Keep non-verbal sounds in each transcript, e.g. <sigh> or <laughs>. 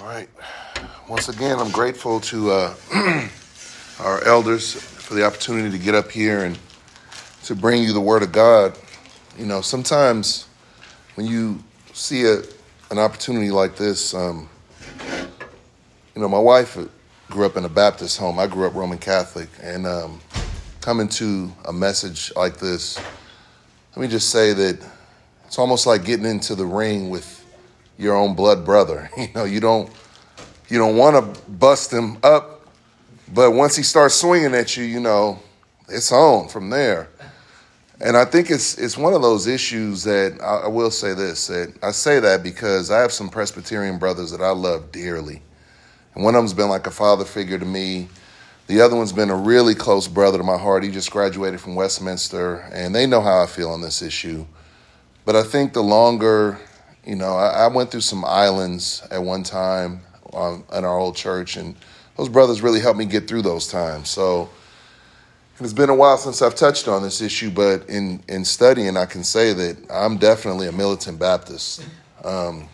All right. Once again, I'm grateful to uh, <clears throat> our elders for the opportunity to get up here and to bring you the Word of God. You know, sometimes when you see a, an opportunity like this, um, you know, my wife grew up in a Baptist home. I grew up Roman Catholic, and um, coming to a message like this, let me just say that it's almost like getting into the ring with your own blood brother. <laughs> You know, you don't you don't want to bust him up, but once he starts swinging at you, you know, it's on from there. And I think it's it's one of those issues that I, will say this that I say that because I have some Presbyterian brothers that I love dearly, and one of them's been like a father figure to me. The other one's been a really close brother to my heart. He just graduated from Westminster, and they know how I feel on this issue. But I think the longer you know, I, I went through some islands at one time um, in our old church, and those brothers really helped me get through those times. So it's been a while since I've touched on this issue, but in, in studying, I can say that I'm definitely a militant Baptist. Um,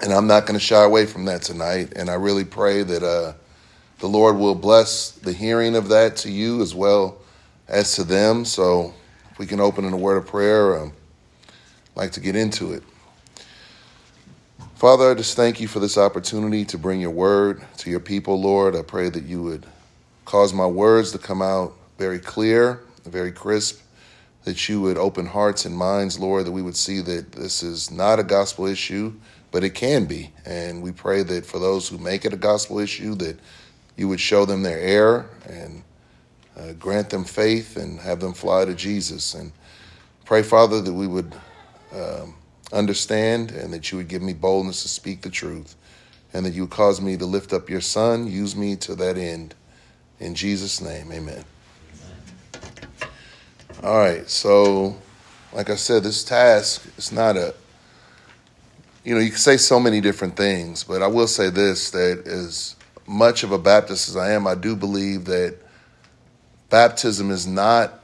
and I'm not going to shy away from that tonight. And I really pray that uh, the Lord will bless the hearing of that to you as well as to them. So if we can open in a word of prayer, um, I'd like to get into it. Father, I just thank you for this opportunity to bring your word to your people, Lord. I pray that you would cause my words to come out very clear, very crisp, that you would open hearts and minds, Lord, that we would see that this is not a gospel issue, but it can be. And we pray that for those who make it a gospel issue, that you would show them their error and uh, grant them faith and have them fly to Jesus. And pray, Father, that we would. Um, understand and that you would give me boldness to speak the truth and that you would cause me to lift up your son. Use me to that end. In Jesus' name, amen. All right, so like I said, this task is not a, you know, you can say so many different things, but I will say this that as much of a Baptist as I am, I do believe that baptism is not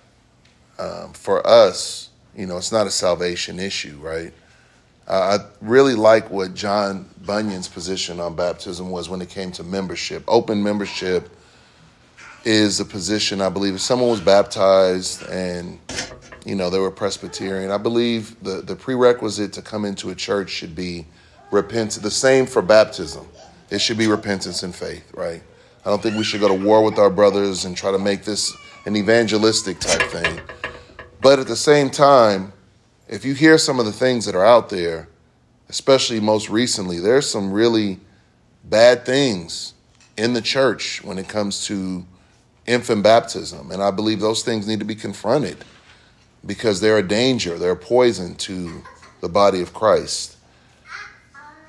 um, for us, you know, it's not a salvation issue, right? Uh, I really like what John Bunyan's position on baptism was when it came to membership. Open membership is a position I believe if someone was baptized and you know they were Presbyterian, I believe the, the prerequisite to come into a church should be repentance. The same for baptism. It should be repentance and faith, right? I don't think we should go to war with our brothers and try to make this an evangelistic type thing. But at the same time, if you hear some of the things that are out there, especially most recently, there's some really bad things in the church when it comes to infant baptism. And I believe those things need to be confronted because they're a danger, they're a poison to the body of Christ.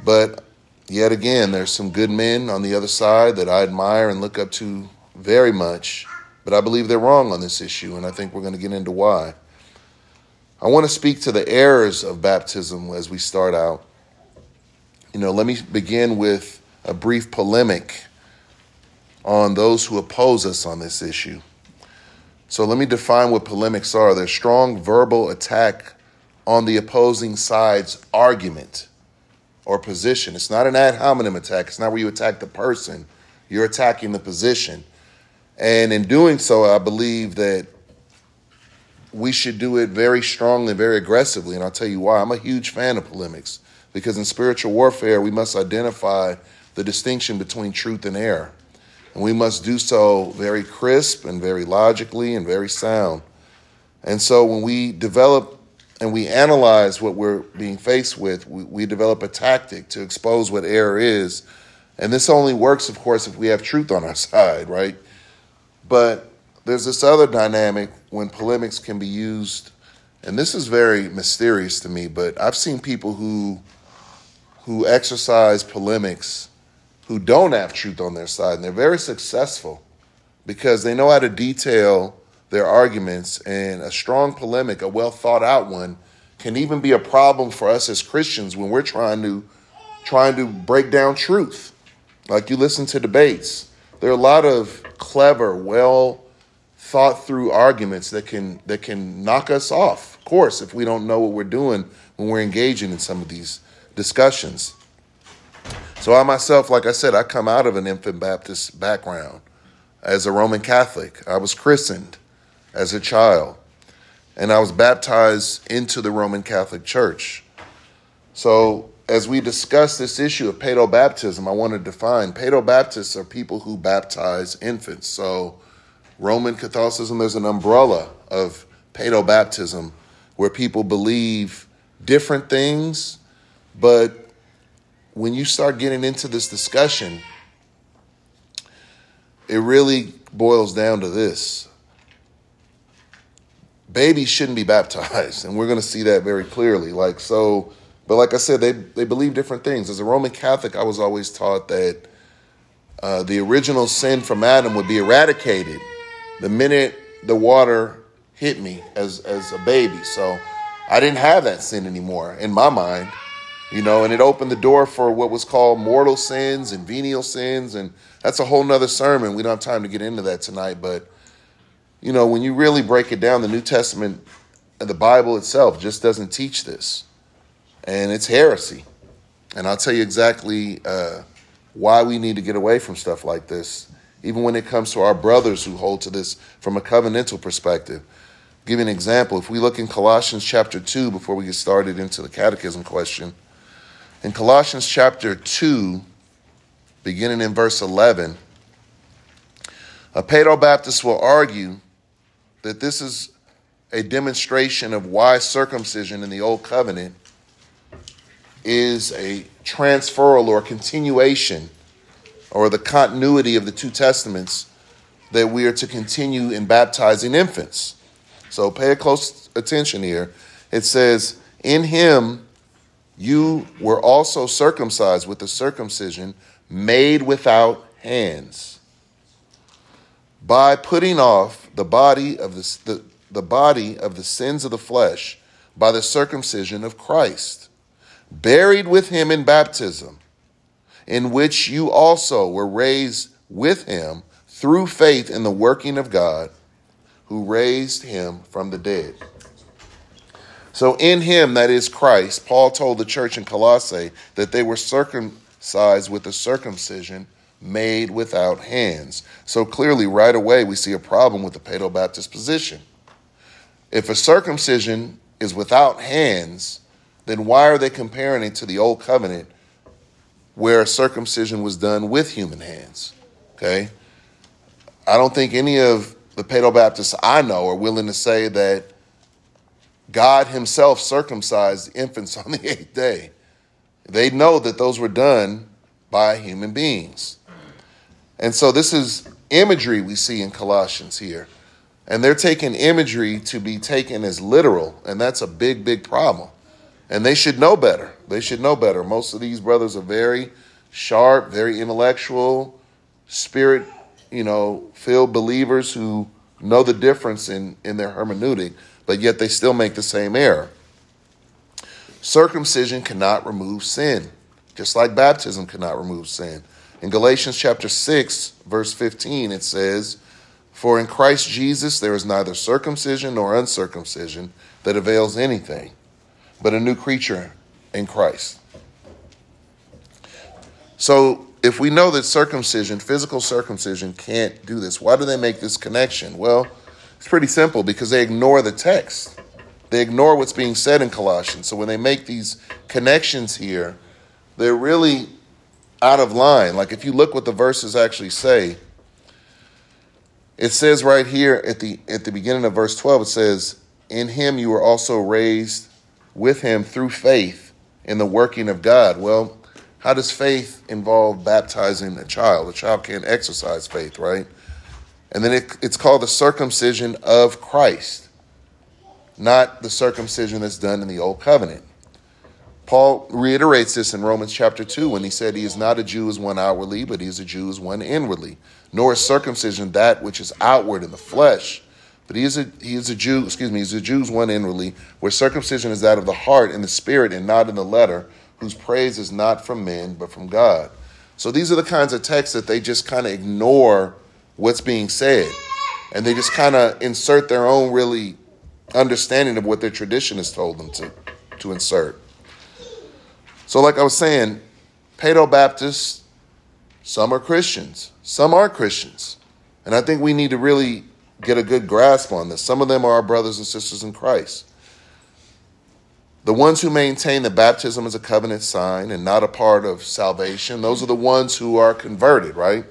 But yet again, there's some good men on the other side that I admire and look up to very much. But I believe they're wrong on this issue, and I think we're going to get into why. I want to speak to the errors of baptism as we start out. You know, let me begin with a brief polemic on those who oppose us on this issue. So let me define what polemics are. They're strong verbal attack on the opposing side's argument or position. It's not an ad hominem attack. It's not where you attack the person. You're attacking the position. And in doing so, I believe that we should do it very strongly, very aggressively. And I'll tell you why. I'm a huge fan of polemics because in spiritual warfare, we must identify the distinction between truth and error. And we must do so very crisp and very logically and very sound. And so when we develop and we analyze what we're being faced with, we, we develop a tactic to expose what error is. And this only works, of course, if we have truth on our <laughs> side, right? But there's this other dynamic when polemics can be used, and this is very mysterious to me, but I've seen people who who exercise polemics who don't have truth on their side, and they're very successful because they know how to detail their arguments. And a strong polemic, a well thought out one, can even be a problem for us as Christians when we're trying to trying to break down truth. Like you listen to debates, there are a lot of clever, well thought through arguments that can that can knock us off of course if we don't know what we're doing when we're engaging in some of these discussions So I myself, like I said, I come out of an infant Baptist background as a Roman Catholic. I was christened as a child, and I was baptized into the Roman Catholic Church. So as we discuss this issue of paedobaptism, I want to define paedobaptists are people who baptize infants. So Roman Catholicism, there's an umbrella of paedobaptism where people believe different things, but when you start getting into this discussion, it really boils down to this. Babies shouldn't be baptized, and we're going to see that very clearly. Like, so, but like I said, they, they believe different things. As a Roman Catholic, I was always taught that uh, the original sin from Adam would be eradicated the minute the water hit me as, as a baby. So I didn't have that sin anymore in my mind you know, and it opened the door for what was called mortal sins and venial sins, and that's a whole nother sermon. We don't have time to get into that tonight, but you know, when you really break it down, the New Testament, the Bible itself just doesn't teach this, and it's heresy. And I'll tell you exactly uh, why we need to get away from stuff like this, even when it comes to our brothers who hold to this from a covenantal perspective. I'll give you an example. If we look in Colossians chapter 2, before we get started into the catechism question, in Colossians chapter 2, beginning in verse 11, a Paedo-Baptist will argue that this is a demonstration of why circumcision in the Old Covenant is a transferal or continuation or the continuity of the two testaments that we are to continue in baptizing infants. So pay close attention here. It says, In him you were also circumcised with the circumcision made without hands by putting off the body of the, the, the body of the sins of the flesh by the circumcision of Christ, buried with him in baptism, in which you also were raised with him through faith in the working of God who raised him from the dead. So in him, that is Christ, Paul told the church in Colossae that they were circumcised with a circumcision made without hands. So clearly, right away, we see a problem with the Paedo Baptist position. If a circumcision is without hands, then why are they comparing it to the old covenant where circumcision was done with human hands? Okay? I don't think any of the Paedo Baptists I know are willing to say that God Himself circumcised infants <laughs> on the eighth day. They know that those were done by human beings. And so this is imagery we see in Colossians here. And they're taking imagery to be taken as literal, and that's a big, big problem. And they should know better. They should know better. Most of these brothers are very sharp, very intellectual, spirit, you know, filled believers who know the difference in, in their hermeneutic but yet they still make the same error. Circumcision cannot remove sin, just like baptism cannot remove sin. In Galatians chapter 6, verse 15, it says, For in Christ Jesus there is neither circumcision nor uncircumcision that avails anything, but a new creature in Christ. So if we know that circumcision, physical circumcision, can't do this, why do they make this connection? Well, it's pretty simple because they ignore the text. They ignore what's being said in Colossians. So when they make these connections here, they're really out of line. Like if you look what the verses actually say, it says right here at the at the beginning of verse 12 it says, "In him you were also raised with him through faith in the working of God." Well, how does faith involve baptizing a child? A child can't exercise faith, right? And then it, it's called the circumcision of Christ, not the circumcision that's done in the old covenant. Paul reiterates this in Romans chapter 2 when he said, He is not a Jew as one outwardly, but he is a Jew as one inwardly. Nor is circumcision that which is outward in the flesh, but he is a, he is a Jew, excuse me, he's a Jew as one inwardly, where circumcision is that of the heart and the spirit and not in the letter, whose praise is not from men, but from God. So these are the kinds of texts that they just kind of ignore what's being said. And they just kind of insert their own really understanding of what their tradition has told them to, to insert. So, like I was saying, Paedo Baptists, some are Christians, some aren't Christians. And I think we need to really get a good grasp on this. Some of them are our brothers and sisters in Christ. The ones who maintain that baptism is a covenant sign and not a part of salvation, those are the ones who are converted, right?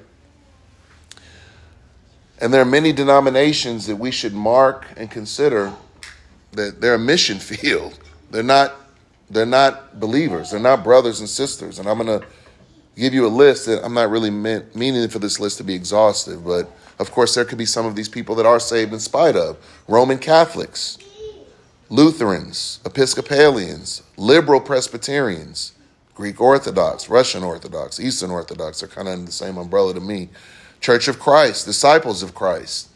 And there are many denominations that we should mark and consider that they're a mission <laughs> field. They're not they're not believers. They're not brothers and sisters. And I'm going to give you a list that I'm not really meant, meaning for this list to be exhaustive, but of course there could be some of these people that are saved in spite of Roman Catholics, Lutherans, Episcopalians, liberal Presbyterians, Greek Orthodox, Russian Orthodox, Eastern Orthodox are kind of under the same umbrella to me. Church of Christ, Disciples of Christ.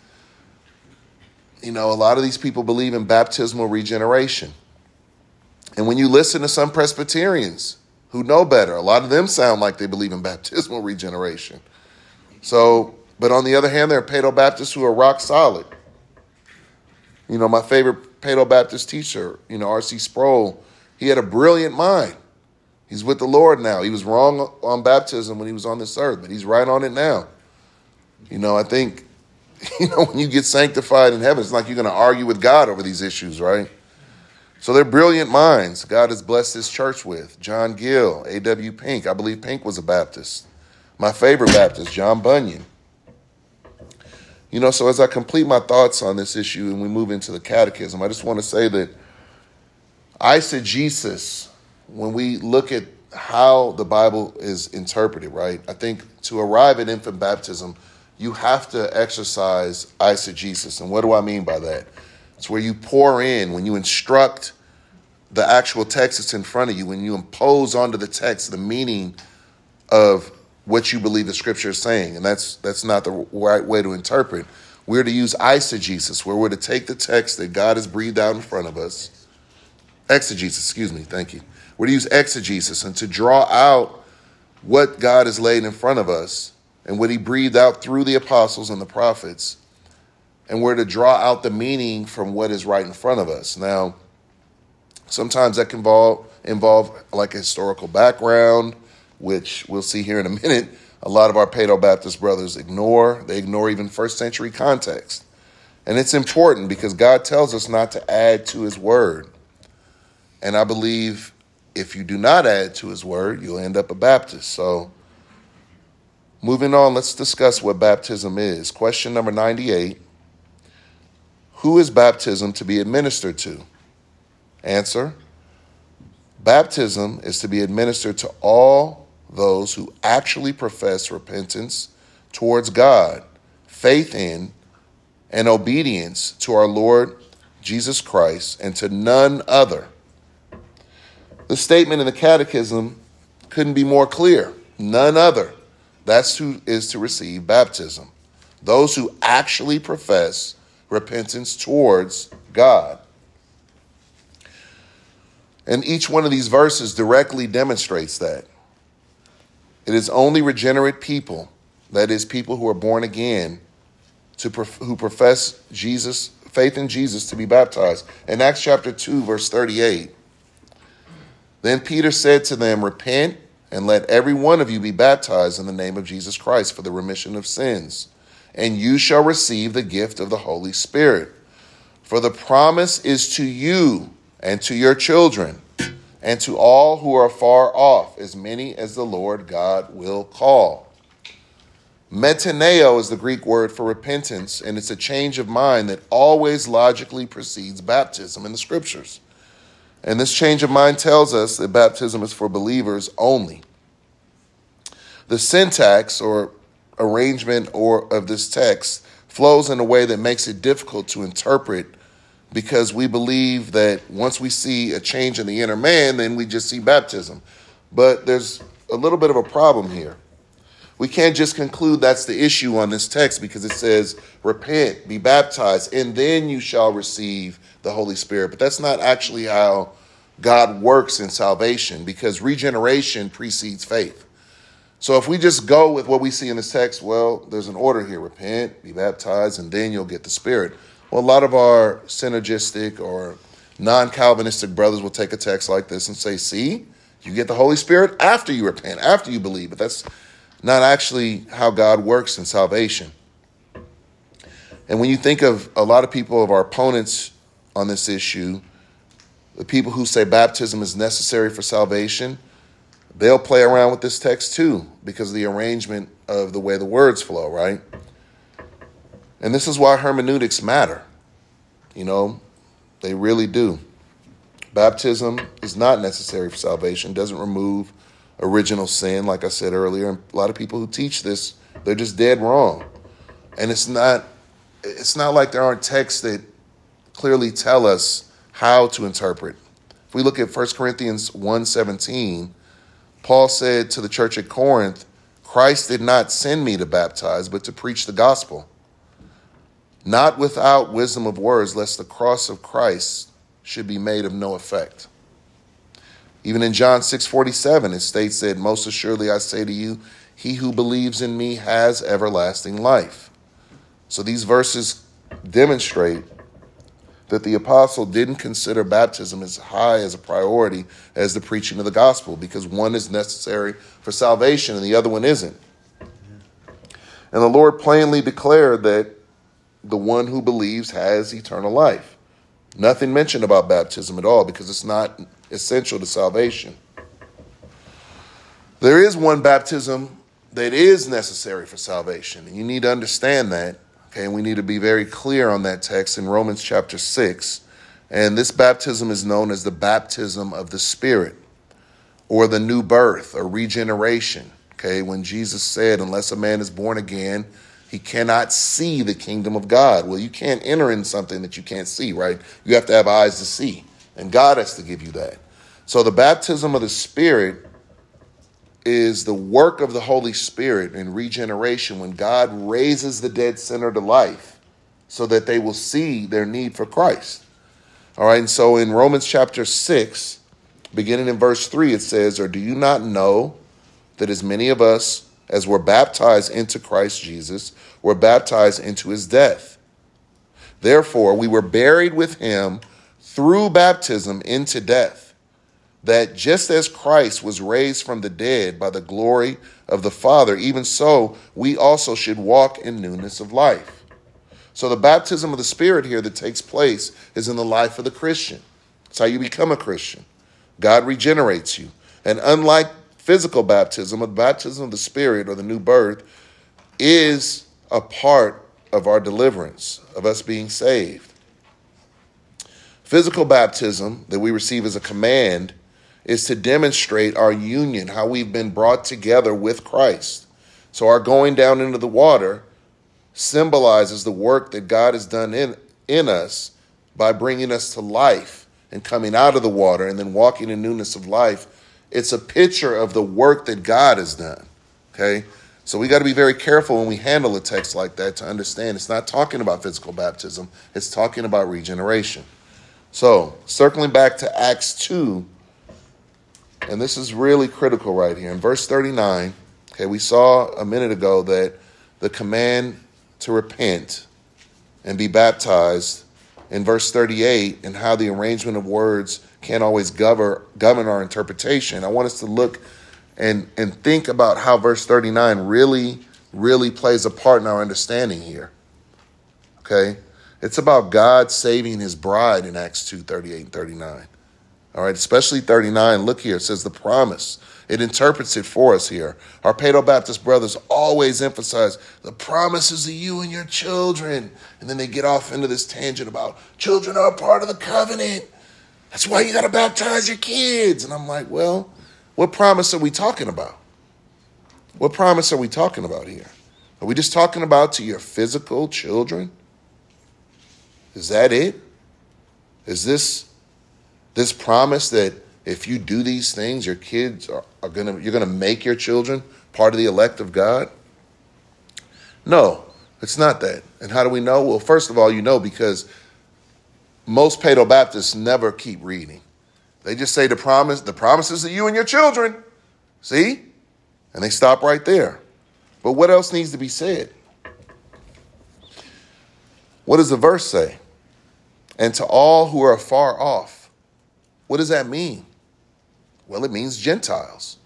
You know, a lot of these people believe in baptismal regeneration. And when you listen to some Presbyterians who know better, a lot of them sound like they believe in baptismal <laughs> regeneration. So, but on the other hand, there are Paedo Baptists who are rock solid. You know, my favorite Paedo Baptist teacher, you know, R.C. Sproul, he had a brilliant mind. He's with the Lord now. He was wrong on baptism when he was on this earth, but he's right on it now. You know, I think, <laughs> you know, when you get sanctified in heaven, it's like you're going to argue with God over these issues, right? So they're brilliant minds God has blessed his church with. John Gill, A.W. Pink. I believe Pink was a Baptist. My favorite Baptist, John Bunyan. You know, so as I complete my thoughts on this issue and we move into the catechism, I just want to say that eisegesis, when we look at how the Bible is interpreted, right? I think to arrive at infant baptism, you have to exercise eisegesis. And what do I mean by that? It's where you pour in, when you instruct the actual text that's in front of you, when you impose onto the text the meaning of what you believe the scripture is saying. And that's that's not the right way to interpret. We're to use eisegesis, where we're to take the text that God has breathed out in front of us. Exegesis, excuse me, thank you. We're to use exegesis and to draw out what God has laid in front of us and what he breathed out through the apostles and the prophets and we're to draw out the meaning from what is right in front of us. Now, sometimes that can involve, involve like a historical background, which we'll see here in a minute. A lot of our Paedo Baptist brothers ignore. They ignore even first century context. And it's important because God tells us not to add to his word. And I believe if you do not add to his word, you'll end up a Baptist. So, moving on, let's discuss what baptism is. Question number 98 who is baptism to be administered to? Answer Baptism is to be administered to all those who actually profess repentance towards God, faith in, and obedience to our Lord Jesus Christ, and to none other. The statement in the Catechism couldn't be more clear. None other. That's who is to receive baptism. Those who actually profess repentance towards God. And each one of these verses directly demonstrates that. It is only regenerate people, that is, people who are born again, to prof- who profess Jesus, faith in Jesus, to be baptized. In Acts chapter 2, verse 38, then Peter said to them, Repent and let every one of you be baptized in the name of Jesus Christ for the remission of sins and you shall receive the gift of the Holy Spirit. For the promise is to you and to your children and to all who are far off, as many as the Lord God will call. Metaneo is the Greek word for repentance, and it's a change of mind that always logically precedes baptism in the scriptures. And this change of mind tells us that baptism is for believers only. The syntax, or arrangement or of this text flows in a way that makes it difficult to interpret because we believe that once we see a change in the inner man, then we just see baptism. But there's a little bit of a problem here. We can't just conclude that's the issue on this text because it says, repent, be baptized, and then you shall receive the Holy Spirit. But that's not actually how God works in salvation because regeneration precedes faith. So if we just go with what we see in this text, well, there's an order here repent, be baptized, and then you'll get the Spirit. Well, a lot of our synergistic or non Calvinistic brothers will take a text like this and say, see, You get the Holy Spirit after you repent, after you believe, but that's not actually how God works in salvation. And when you think of a lot of people of our opponents on this issue, the people who say baptism is necessary for salvation, they'll play around with this text too because of the arrangement of the way the words flow, right? And this is why hermeneutics matter. You know, they really do. Baptism is not necessary for salvation, doesn't remove original sin, like I said earlier. And a lot of people who teach this, they're just dead wrong. And it's not it's not like there aren't texts that clearly tell us how to interpret. If we look at 1 Corinthians 1:17, Paul said to the church at Corinth, Christ did not send me to baptize, but to preach the gospel, not without wisdom of words, lest the cross of Christ should be made of no effect. Even in John 6:47 it states that most assuredly I say to you he who believes in me has everlasting life. So these verses demonstrate that the apostle didn't consider baptism as high as a priority as the preaching of the gospel because one is necessary for salvation and the other one isn't. And the Lord plainly declared that the one who believes has eternal life. Nothing mentioned about baptism at all because it's not essential to salvation. There is one baptism that is necessary for salvation, and you need to understand that. Okay, and we need to be very clear on that text in Romans chapter 6. And this baptism is known as the baptism of the Spirit or the new birth or regeneration. Okay, when Jesus said, Unless a man is born again, he cannot see the kingdom of God. Well, you can't enter in something that you can't see, right? You have to have eyes to see, and God has to give you that. So the baptism of the Spirit is the work of the Holy Spirit in regeneration when God raises the dead sinner to life so that they will see their need for Christ. All right, and so in Romans chapter 6, beginning in verse 3, it says, Or do you not know that as many of us as were baptized into Christ Jesus were baptized into his death? Therefore, we were buried with him through baptism into death that just as Christ was raised from the dead by the glory of the Father, even so we also should walk in newness of life. So the baptism of the Spirit here that takes place is in the life of the Christian. It's how you become a Christian. God regenerates you. And unlike physical baptism, the baptism of the Spirit or the new birth is a part of our deliverance, of us being saved. Physical baptism that we receive as a command is to demonstrate our union, how we've been brought together with Christ. So our going down into the water symbolizes the work that God has done in, in us by bringing us to life and coming out of the water and then walking in newness of life. It's a picture of the work that God has done. Okay? So we got to be very careful when we handle a text like that to understand it's not talking about physical baptism, it's talking about regeneration. So, circling back to Acts 2, and this is really critical right here. In verse 39, okay, we saw a minute ago that the command to repent and be baptized in verse 38 and how the arrangement of words can't always govern, govern our interpretation. I want us to look and, and think about how verse 39 really, really plays a part in our understanding here. Okay? It's about God saving his bride in Acts 2 38 and 39. All right, especially 39. Look here, it says the promise. It interprets it for us here. Our Paedo Baptist brothers always emphasize the promises of you and your children. And then they get off into this tangent about children are part of the covenant. That's why you got to baptize your kids. And I'm like, well, what promise are we talking about? What promise are we talking about here? Are we just talking about to your physical children? Is that it? Is this this promise that if you do these things, your kids are, are gonna you're gonna make your children part of the elect of God? No, it's not that. And how do we know? Well, first of all, you know because most Paedo Baptists never keep reading. They just say the promise, the promises of you and your children. See? And they stop right there. But what else needs to be said? What does the verse say? And to all who are far off, what does that mean? Well, it means Gentiles.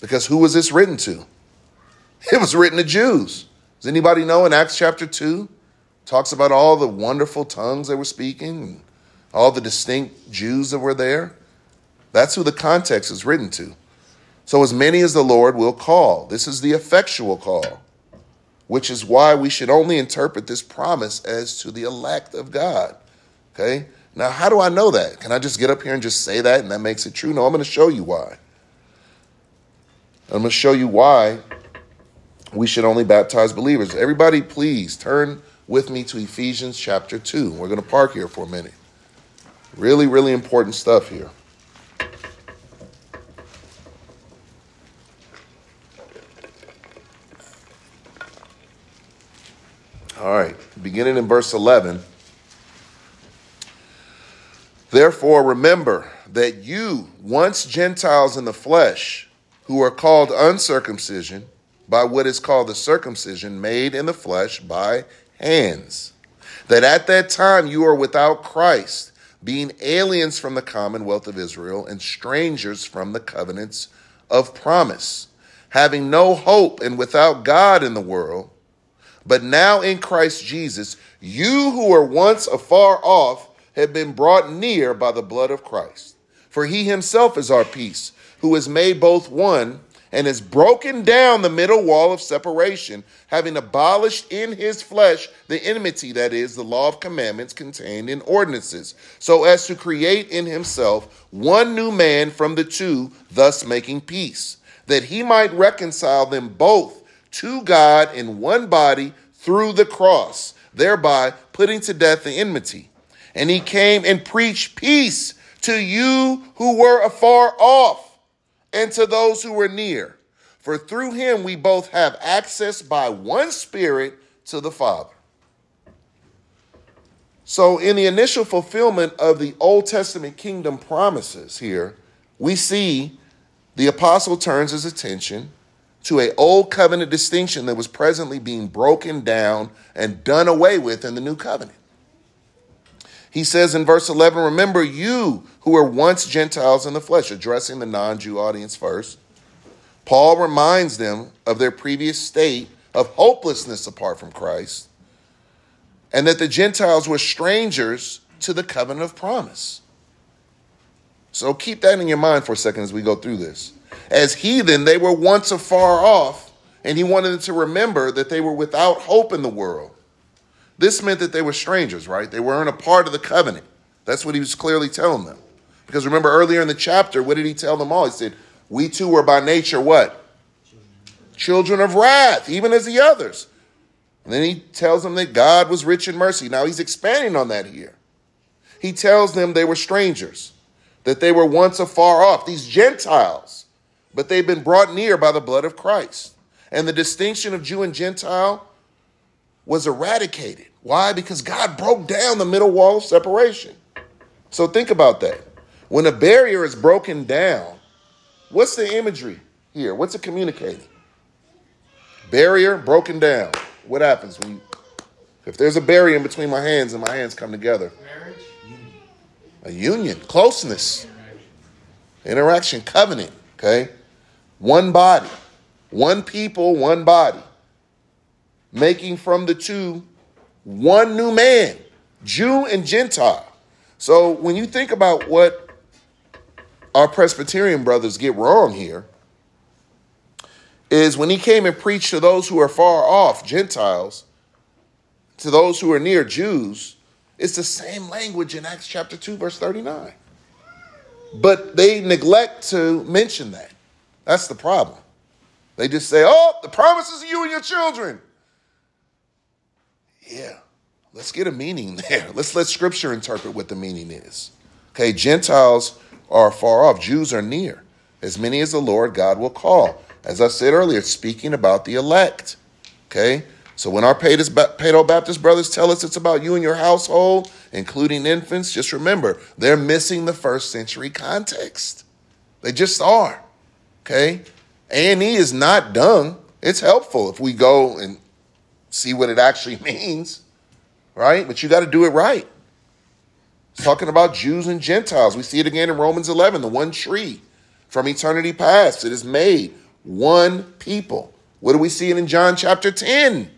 Because who was this written to? <laughs> It was written to Jews. Does anybody know in Acts chapter 2? Talks about all the wonderful tongues they were speaking, all the distinct Jews that were there. That's who the context is written to. So, as many as the Lord will call. This is the effectual call, which is why we should only interpret this promise as to the elect of God. Okay? Now, how do I know that? Can I just get up here and just say that and that makes it true? No, I'm going to show you why. I'm going to show you why we should only baptize believers. Everybody, please turn with me to Ephesians chapter 2. We're going to park here for a minute. Really, really important stuff here. All right, beginning in verse 11. Therefore, remember that you, once Gentiles in the flesh, who are called uncircumcision by what is called the circumcision made in the flesh by hands, that at that time you are without Christ, being aliens from the commonwealth of Israel and strangers from the covenants of promise, having no hope and without God in the world. But now in Christ Jesus, you who were once afar off have been brought near by the blood of Christ. For he himself is our peace, who has made both one and has broken down the middle wall of separation, having abolished in his flesh the enmity, that is, the law of commandments contained in ordinances, so as to create in himself one new man from the two, thus making peace, that he might reconcile them both to God in one body through the cross, thereby putting to death the enmity. And he came and preached peace to you who were afar off and to those who were near. For through him we both have access by one Spirit to the Father. So, in the initial fulfillment of the Old Testament kingdom promises here, we see the apostle turns his attention to a old covenant distinction that was presently being broken down and done away with in the new covenant. He says in verse 11, Remember you who were once Gentiles in the flesh, addressing the non Jew audience first. Paul reminds them of their previous state of hopelessness apart from Christ, and that the Gentiles were strangers to the covenant of promise. So keep that in your mind for a second as we go through this. As heathen, they were once afar off, and he wanted them to remember that they were without hope in the world. This meant that they were strangers, right? They weren't a part of the covenant. That's what he was clearly telling them. Because remember earlier in the chapter, what did he tell them all? He said, We too were by nature what? Children of wrath, even as the others. And then he tells them that God was rich in mercy. Now he's expanding on that here. He tells them they were strangers, that they were once afar off, these Gentiles, but they've been brought near by the blood of Christ. And the distinction of Jew and Gentile was eradicated. Why? Because God broke down the middle wall of separation. So think about that. When a barrier is broken down, what's the imagery here? What's it communicating? Barrier broken down. What happens when you, if there's a barrier in between my hands and my hands come together? Marriage, union. A union, closeness, interaction, interaction covenant. Okay, one body, one people, one body, making from the two one new man, Jew and Gentile. So when you think about what our Presbyterian brothers get wrong here, is when he came and preached to those who are far off, Gentiles, to those who are near Jews, it's the same language in Acts chapter 2, verse 39. But they neglect to mention that. That's the problem. They just say, oh, the promises is you and your children. Yeah, let's get a meaning <laughs> there. Let's let scripture interpret what the meaning is. Okay, Gentiles are far off, Jews are near. As many as the Lord God will call. As I said earlier, speaking about the elect. Okay, so when our Paedo Baptist brothers tell us it's about you and your household, including infants, just remember they're missing the first century context. They just are. Okay, A and E is not dung. It's helpful if we go and see what it actually <laughs> means, right? But you got to do it right. It's talking about Jews and Gentiles. We see it again in Romans 11, the one tree. from eternity past. It is made one people. What do we see in John chapter 10?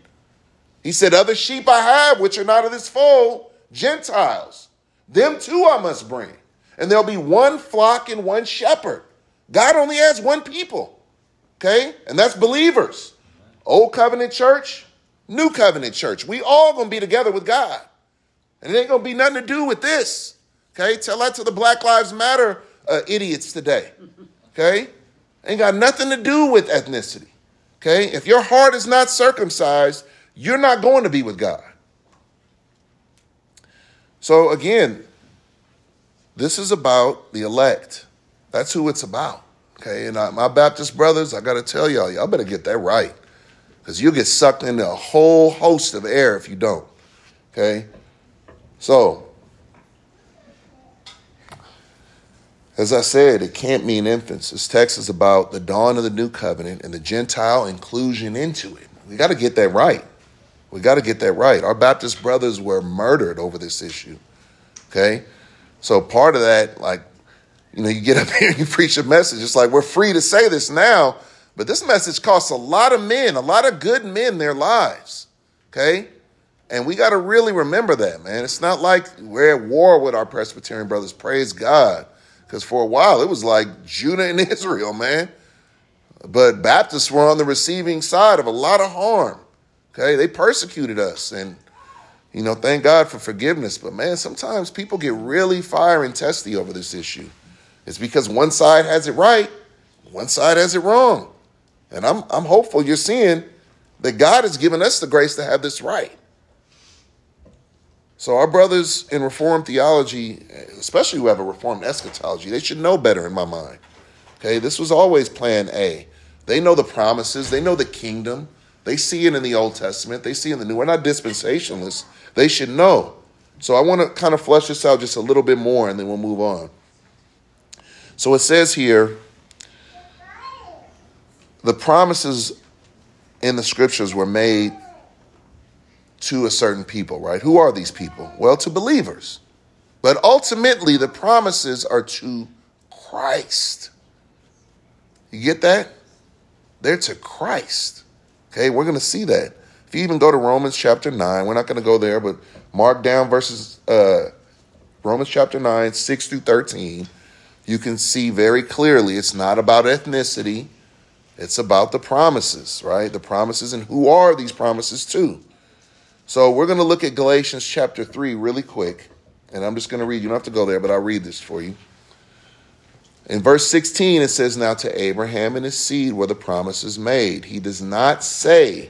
He said, Other sheep I have, which are not of this fold, Gentiles. Them too I must bring. And there'll be one flock and one shepherd. God only has one people. Okay? And that's believers. Old covenant church, new covenant church. We all gonna be together with God. And it ain't gonna be nothing to do with this. Okay? Tell that to the Black Lives Matter uh, idiots today. Okay? Ain't got nothing to do with ethnicity. Okay? If your heart is not circumcised, you're not going to be with God. So again, this is about the elect. That's who it's about. Okay, and I, my Baptist brothers, I got to tell y'all, y'all better get that right, because you'll get sucked into a whole host of air if you don't. Okay, so as I said, it can't mean infants. This text is about the dawn of the new covenant and the Gentile inclusion into it. We got to get that right. We got to get that right. Our Baptist brothers were murdered over this issue. Okay? So part of that, like, you know, you get up <laughs> here and you preach a message. It's like we're free to say this now, but this message costs a lot of men, a lot of good men their lives. Okay? And we got to really remember that, man. It's not like we're at war with our Presbyterian brothers. Praise God. Because for a while it was like Judah and <laughs> Israel, man. But Baptists were on the receiving side of a lot of harm. Okay, they persecuted us, and you know, thank God for forgiveness. But man, sometimes people get really fire and testy over this issue. It's because one side has it right, one side has it wrong. And I'm I'm hopeful you're seeing that God has given us the grace to have this right. So our brothers in Reformed theology, especially who have a Reformed eschatology, they should know better in my mind. Okay, this was always plan A. They know the promises, they know the kingdom, they see it in the Old Testament. They see it in the New. We're not dispensationalists. They should know. So I want to kind of flesh this out just a little bit more, and then we'll move on. So it says here, the promises in the scriptures were made to a certain people, right? Who are these people? Well, to believers. But ultimately, the promises are to Christ. You get that? They're to Christ. Okay, we're going to see that. If you even go to Romans chapter 9, we're not going to go there, but mark down verses, uh, Romans chapter 9, 6 through 13, you can see very clearly it's not about ethnicity, it's about the promises, right? The promises and who are these promises to. So we're going to look at Galatians chapter 3 really quick, and I'm just going to read. You don't have to go there, but I'll read this for you. In verse 16, it says, Now to Abraham and his seed were the promises made. He does not say,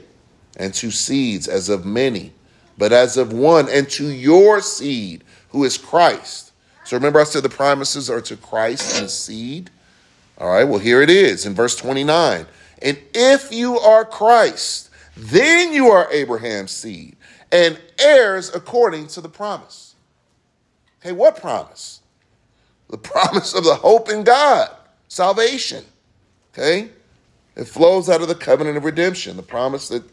and to seeds as of many, but as of one, and to your seed, who is Christ. So remember, I said the promises are to Christ and his seed. All right, well, here it is in verse 29. And if you are Christ, then you are Abraham's seed and heirs according to the promise. Okay, what promise? the <laughs> promise of the hope in God, salvation. Okay? It flows out of the covenant of redemption, the promise that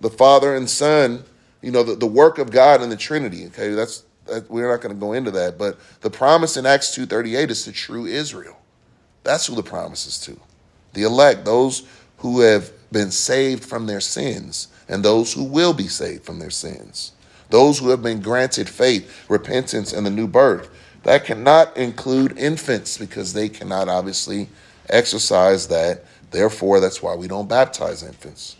the Father and Son, you know, the, the work of God in the Trinity. Okay, that's that, we're not going to go into that, but the promise in Acts 2:38 is to true Israel. That's who the promise is to. The elect, those who have been saved from their sins, and those who will be saved from their sins. Those who have been granted faith, repentance, and the new birth. That cannot include infants because they cannot obviously exercise that. Therefore, that's why we don't baptize infants.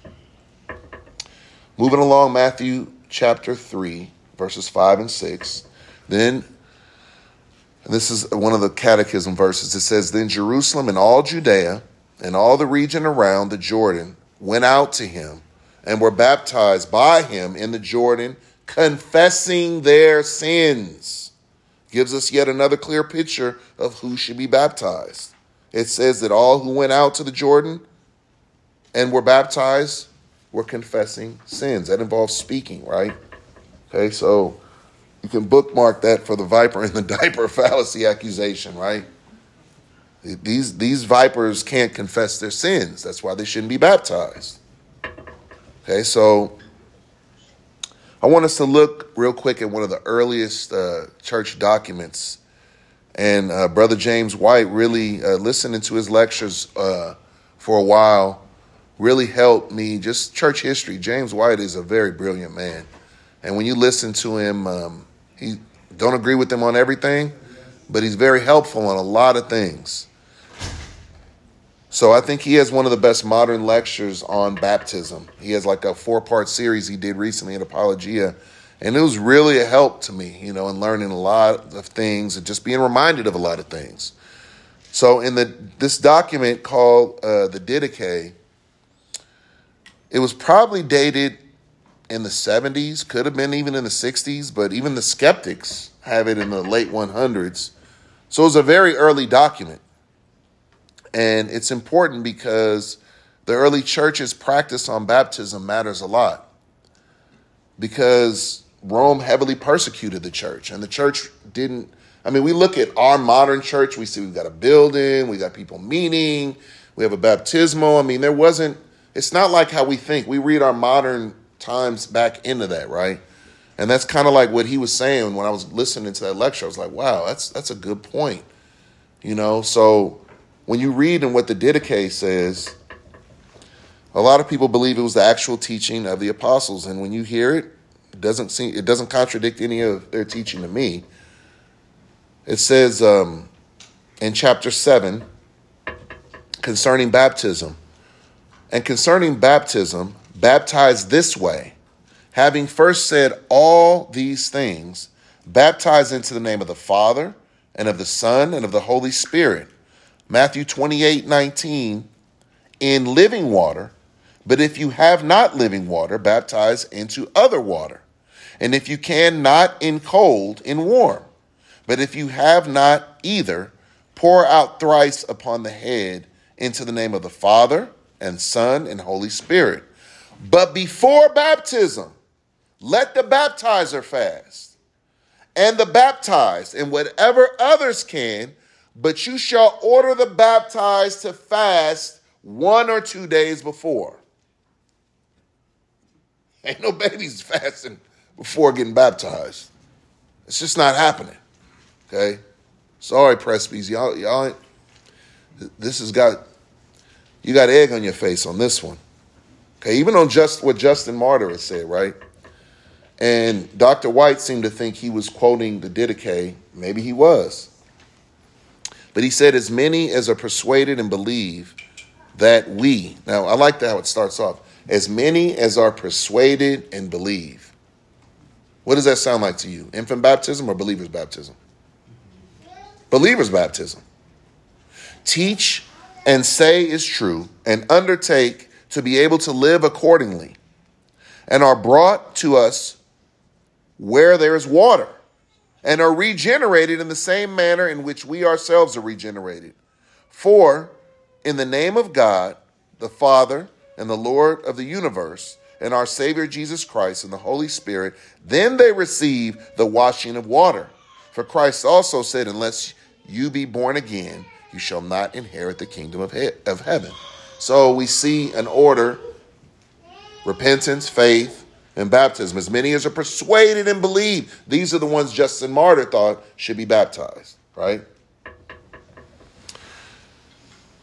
Moving along, Matthew chapter 3, verses 5 and 6. Then, this is one of the catechism verses. It says, Then Jerusalem and all Judea and all the region around the Jordan went out to him and were baptized by him in the Jordan, confessing their sins gives us yet another clear picture of who should be baptized. It says that all who went out to the Jordan and were baptized were confessing sins. That involves speaking, right? Okay, so you can bookmark that for the viper and the <laughs> diaper fallacy accusation, right? These, these vipers can't confess their sins. That's why they shouldn't be baptized. Okay, so I want us to look real quick at one of the earliest uh, church documents And uh, Brother James White really uh, listening to his lectures uh, for a while really helped me. Just church history. James White is a very brilliant man, and when you listen to him, um, he don't agree with him on everything, but he's very helpful on a lot of things. So I think he has one of the best modern lectures on baptism. He has like a four-part series he did recently in Apologia, and it was really a help to me, you know, in learning a lot of things and just being reminded of a lot of things. So in the this document called uh, the Didache, it was probably dated in the 70s, could have been even in the 60s, but even the skeptics have it in the late 100s. So it's a very early document. And it's important because the early church's practice on baptism matters a lot. Because Rome heavily persecuted the church, and the church didn't. I mean, we look at our modern church, we see we've got a building, we got people meeting, we have a baptismal. I mean, there wasn't, it's not like how we think. We read our modern times back into that, right? And that's kind of like what he was saying when I was listening to that lecture. I was like, wow, that's that's a good point. You know, so when you read in what the Didache says, a lot of people believe it was the actual teaching of the apostles, and when you hear it, it doesn't seem it doesn't contradict any of their teaching to me. It says um, in chapter seven concerning baptism, and concerning baptism, baptize this way, having first said all these things, baptize into the name of the Father and of the Son and of the Holy Spirit Matthew 28 19, in living water. But if you have not living water, baptize into other water. And if you can, not in cold, in warm. But if you have not either, pour out thrice upon the head into the name of the Father and Son and Holy Spirit. But before baptism, let the baptizer fast, and the baptized, and whatever others can, but you shall order the baptized to fast one or two days before. <laughs> Ain't no babies fasting before getting baptized. It's just not happening. Okay? Sorry, Presby's. Y'all, y'all, this has got, you got egg on your face on this one. Okay, even on just what Justin Martyr has said, right? And Dr. White seemed to think he was quoting the Didache. Maybe he was. But he said, as many as are persuaded and believe that we, now I like how it starts off, as many as are persuaded and believe. What does that sound like to you? Infant baptism or believer's baptism? Believer's baptism. Teach and say is true and undertake to be able to live accordingly and are brought to us where there is water and are regenerated in the same manner in which we ourselves are regenerated. For in the name of God, the Father, and the Lord of the universe, and our Savior Jesus Christ, and the Holy Spirit, then they receive the washing of water. For Christ also said, Unless you be born again, you shall not inherit the kingdom of, he- of heaven. So we see an order repentance, faith, and baptism. As many as are persuaded and believe, these are the ones Justin Martyr thought should be baptized, right?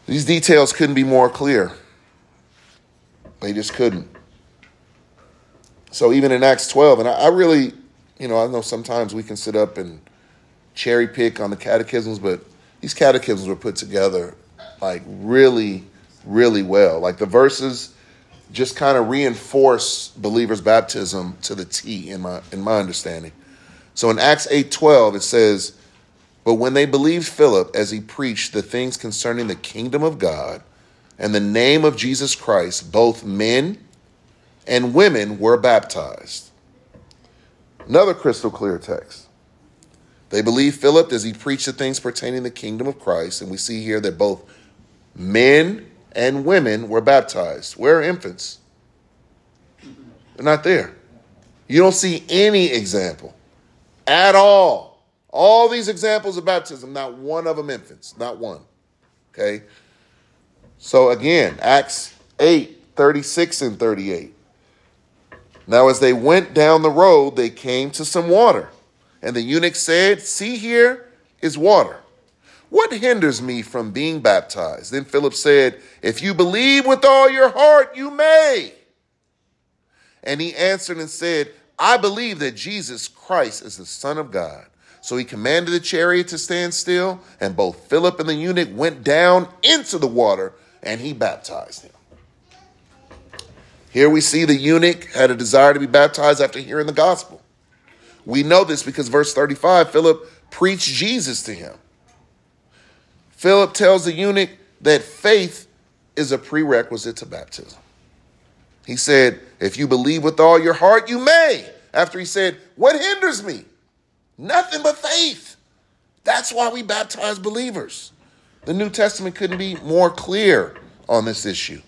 These details couldn't be more clear. They just couldn't. So even in Acts 12, and I, I really, you know, I know sometimes we can sit up and cherry pick on the catechisms, but these catechisms were put together like really, really well. Like the verses just kind of reinforce believers' baptism to the T in my in my understanding. So in Acts 8:12 it says, "But when they believed Philip as he preached the things concerning the kingdom of God and the name of Jesus Christ, both men and women were baptized." Another crystal clear text. They believed Philip as he preached the things pertaining to the kingdom of Christ, and we see here that both men and women were baptized. Where are infants? They're not there. You don't see any example at all. All these examples of baptism, not one of them infants, not one. Okay? So again, Acts 8 36 and 38. Now, as they went down the road, they came to some water. And the eunuch said, See, here is water. What hinders me from being baptized? Then Philip said, If you believe with all your heart, you may. And he answered and said, I believe that Jesus Christ is the Son of God. So he commanded the chariot to stand still, and both Philip and the eunuch went down into the water, and he baptized him. Here we see the eunuch had a desire to be baptized after hearing the gospel. We know this because verse 35, Philip preached Jesus to him. Philip tells the eunuch that faith is a prerequisite to baptism. He said, If you believe with all your heart, you may. After he said, What hinders me? Nothing but faith. That's why we baptize believers. The New Testament couldn't be more clear on this issue.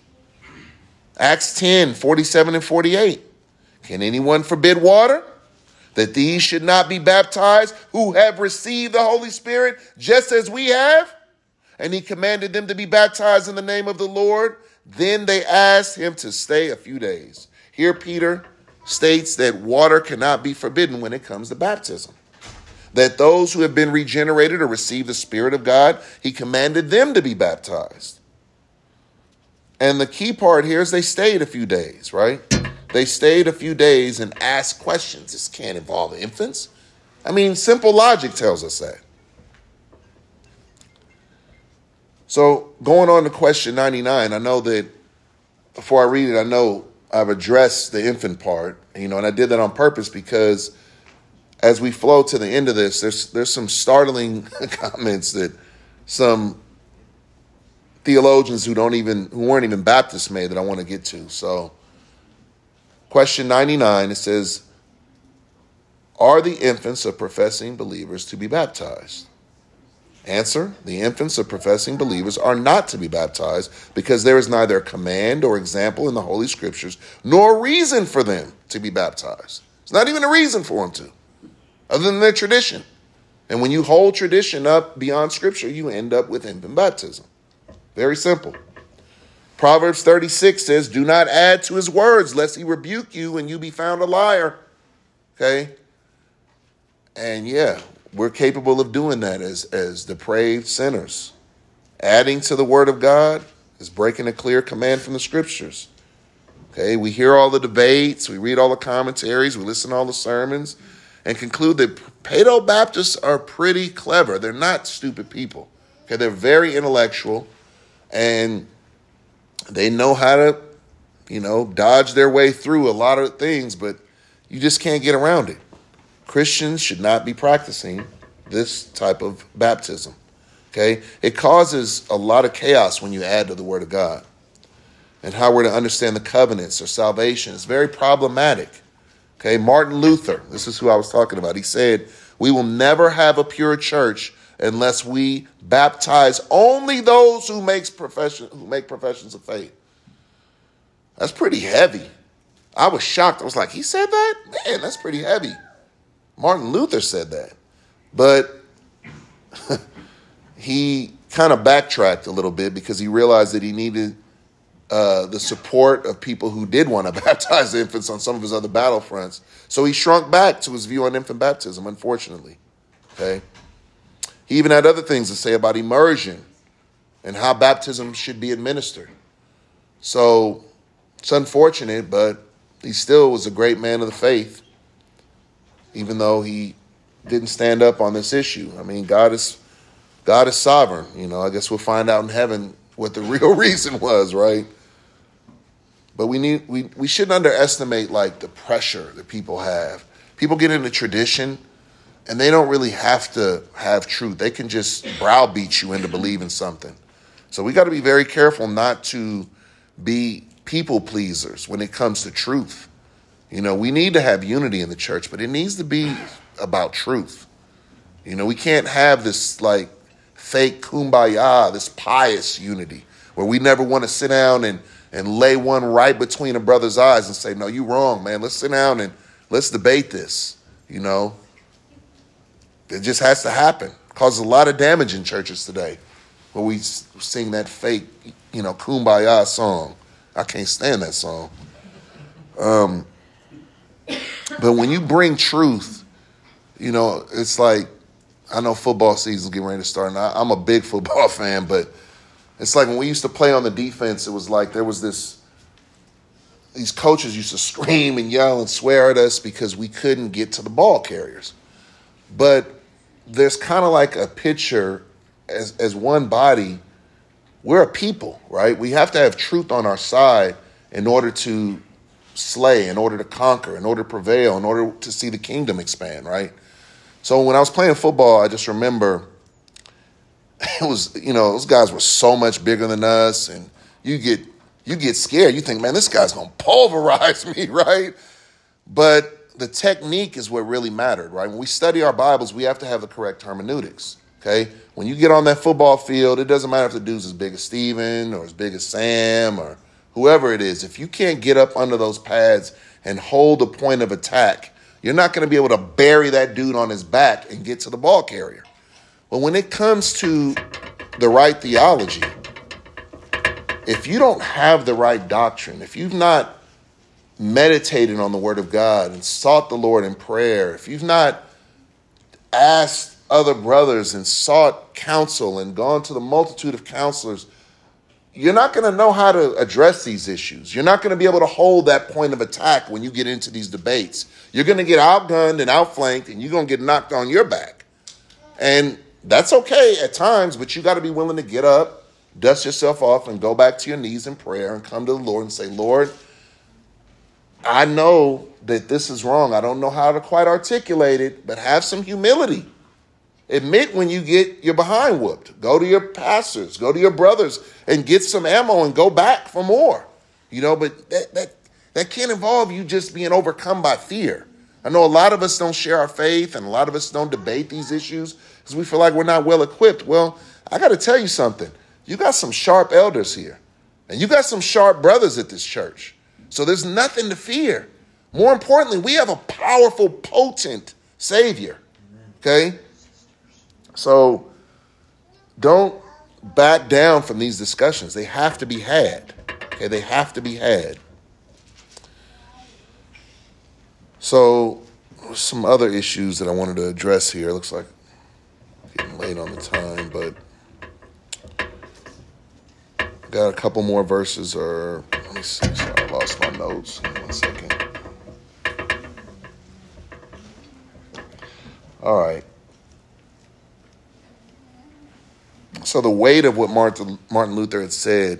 Acts 10 47 and 48. Can anyone forbid water? That these should not be baptized who have received the Holy Spirit just as we have? And he commanded them to be baptized in the name of the Lord. Then they asked him to stay a few days. Here, Peter states that water cannot be forbidden when it comes to baptism. That those who have been regenerated or received the Spirit of God, he commanded them to be baptized. And the key part here is they stayed a few days, right? They stayed a few days and asked questions. This can't involve infants. I mean, simple logic tells us that. So going on to question 99, I know that before I read it, I know I've addressed the infant part, you know, and I did that on purpose because as we flow to the end of this, there's there's some startling <laughs> comments that some theologians who don't even who weren't even Baptists made that I want to get to. So question 99 it says are the infants of professing believers to be baptized? Answer The infants of professing believers are not to be baptized because there is neither command or example in the Holy Scriptures nor reason for them to be baptized. It's not even a reason for them to, other than their tradition. And when you hold tradition up beyond Scripture, you end up with infant baptism. Very simple. Proverbs 36 says, Do not add to his words, lest he rebuke you and you be found a liar. Okay? And yeah, we're capable of doing that as, as depraved sinners. Adding to the word of God is breaking a clear command from the scriptures. Okay, we hear all the debates, we read all the commentaries, we listen to all the sermons, and conclude that Paedo Baptists are pretty clever. They're not stupid people. Okay, they're very intellectual and they know how to, you know, dodge their way through a lot of things, but you just can't get around it. Christians should not be practicing this type of baptism. Okay? It causes a lot of chaos when you add to the Word of God. And how we're to understand the covenants or salvation is very problematic. Okay? Martin Luther, this is who I was talking about. He said, We will never have a pure church unless we baptize only those who makes profession who make professions of faith. That's pretty heavy. I was shocked. I was like, he said that? Man, that's pretty heavy. Martin Luther said that. But <laughs> he kind of backtracked a little bit because he realized that he needed uh, the support of people who did want to <laughs> baptize infants on some of his other battlefronts. So he shrunk back to his view on infant baptism, unfortunately. Okay? He even had other things to say about immersion and how baptism should be administered. So it's unfortunate, but he still was a great man of the faith even though he didn't stand up on this issue. I mean, God is God is sovereign. You know, I guess we'll find out in heaven what the <laughs> real reason was, right? But we need we we shouldn't underestimate like the pressure that people have. People get into tradition and they don't really have to have truth. They can just browbeat you into believing something. So we got to be very careful not to be people pleasers when it comes to truth. You know, we need to have unity in the church, but it needs to be about truth. You know, we can't have this like fake kumbaya, this pious unity where we never want to sit down and, and lay one right between a brother's eyes and say, no, you're wrong, man. Let's sit down and let's debate this. You know, it just has to happen. It causes a lot of damage in churches today where we sing that fake, you know, kumbaya song. I can't stand that song. Um, but when you bring truth, you know, it's like I know football season's getting ready to start, and I, I'm a big <laughs> football fan, but it's like when we used to play on the defense, it was like there was this these coaches used to scream and yell and swear at us because we couldn't get to the ball carriers. But there's kind of like a picture as as one body, we're a people, right? We have to have truth on our side in order to slay, in order to conquer, in order to prevail, in order to see the kingdom expand, right? So when I was playing football, I just remember <laughs> it was, you know, those guys were so much bigger than us, and you get you get scared. You think, man, this guy's gonna pulverize <laughs> me, right? But the technique is what really mattered, right? When we study our Bibles, we have to have the correct hermeneutics. Okay? When you get on that football field, it doesn't matter if the dude's as big as Steven or as big as Sam or whoever it is. If you can't get up under those pads and hold a point of attack, you're not going to be able to bury that dude on his back and get to the ball carrier. But when it comes to the right theology, if you don't have the right doctrine, if you've not meditated on the Word of God and sought the Lord in prayer, if you've not asked other brothers and sought counsel and gone to the multitude of counselors, you're not going to know how to address these issues. You're not going to be able to hold that point of attack when you get into these debates. You're going to get outgunned and outflanked, and you're going to get knocked on your back. And that's okay at times, but you got to be willing to get up dust yourself off and go back to your knees in prayer and come to the Lord and say, Lord, I know that this is wrong. I don't know how to quite articulate it, but have some humility. Admit when you get your behind whooped. Go to your pastors, go to your brothers, and get some ammo and go back for more. You know, but that that that can't involve you just being overcome by fear. I know a lot of us don't share our faith and a lot of us don't debate these issues because we feel like we're not well equipped. Well, I got to tell you something. You got some sharp elders here, and you got some sharp brothers at this church. So there's nothing to fear. More importantly, we have a powerful, potent Savior. Okay? So don't back down from these discussions. They have to be had. Okay? They have to be had. So, some other issues that I wanted to address here. It looks like getting late on the time, but Got a couple more verses, or let me see. Sorry, I lost my notes. One second. All right. So the weight of what Martin, Martin Luther had said,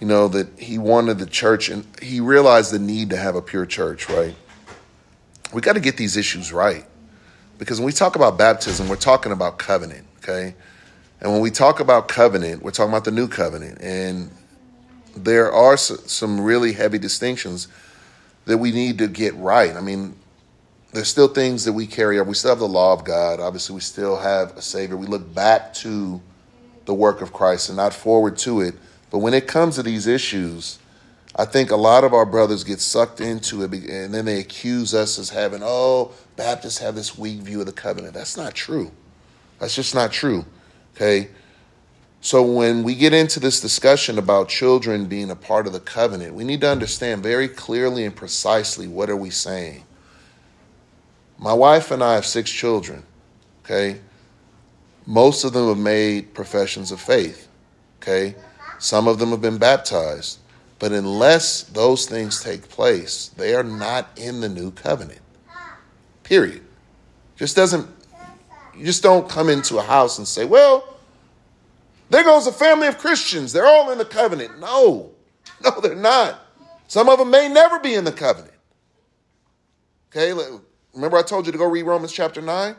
you know, that he wanted the church, and he realized the need to have a pure church, right? We got to get these issues right. Because when we talk about baptism, we're talking about covenant, okay? And when we talk about covenant, we're talking about the new covenant. And there are some really heavy distinctions that we need to get right. I mean, there's still things that we carry up. We still have the law of God. Obviously, we still have a Savior. We look back to the work of Christ and not forward to it. But when it comes to these issues, I think a lot of our brothers get sucked into it and then they accuse us as having, oh, Baptists have this weak view of the covenant. That's not true. That's just not true. Okay? So when we get into this discussion about children being a part of the covenant, we need to understand very clearly and precisely what are we saying. My wife and I have six children. Okay? Most of them have made professions of faith. Okay? Some of them have been baptized. But unless those things take place, they are not in the new covenant. Period. Just doesn't you just don't come into a house and say, well, there goes a family of Christians. They're all in the covenant. No, <laughs> no, they're not. Some of them may never be in the covenant. Okay, remember I told you to go read Romans chapter 9?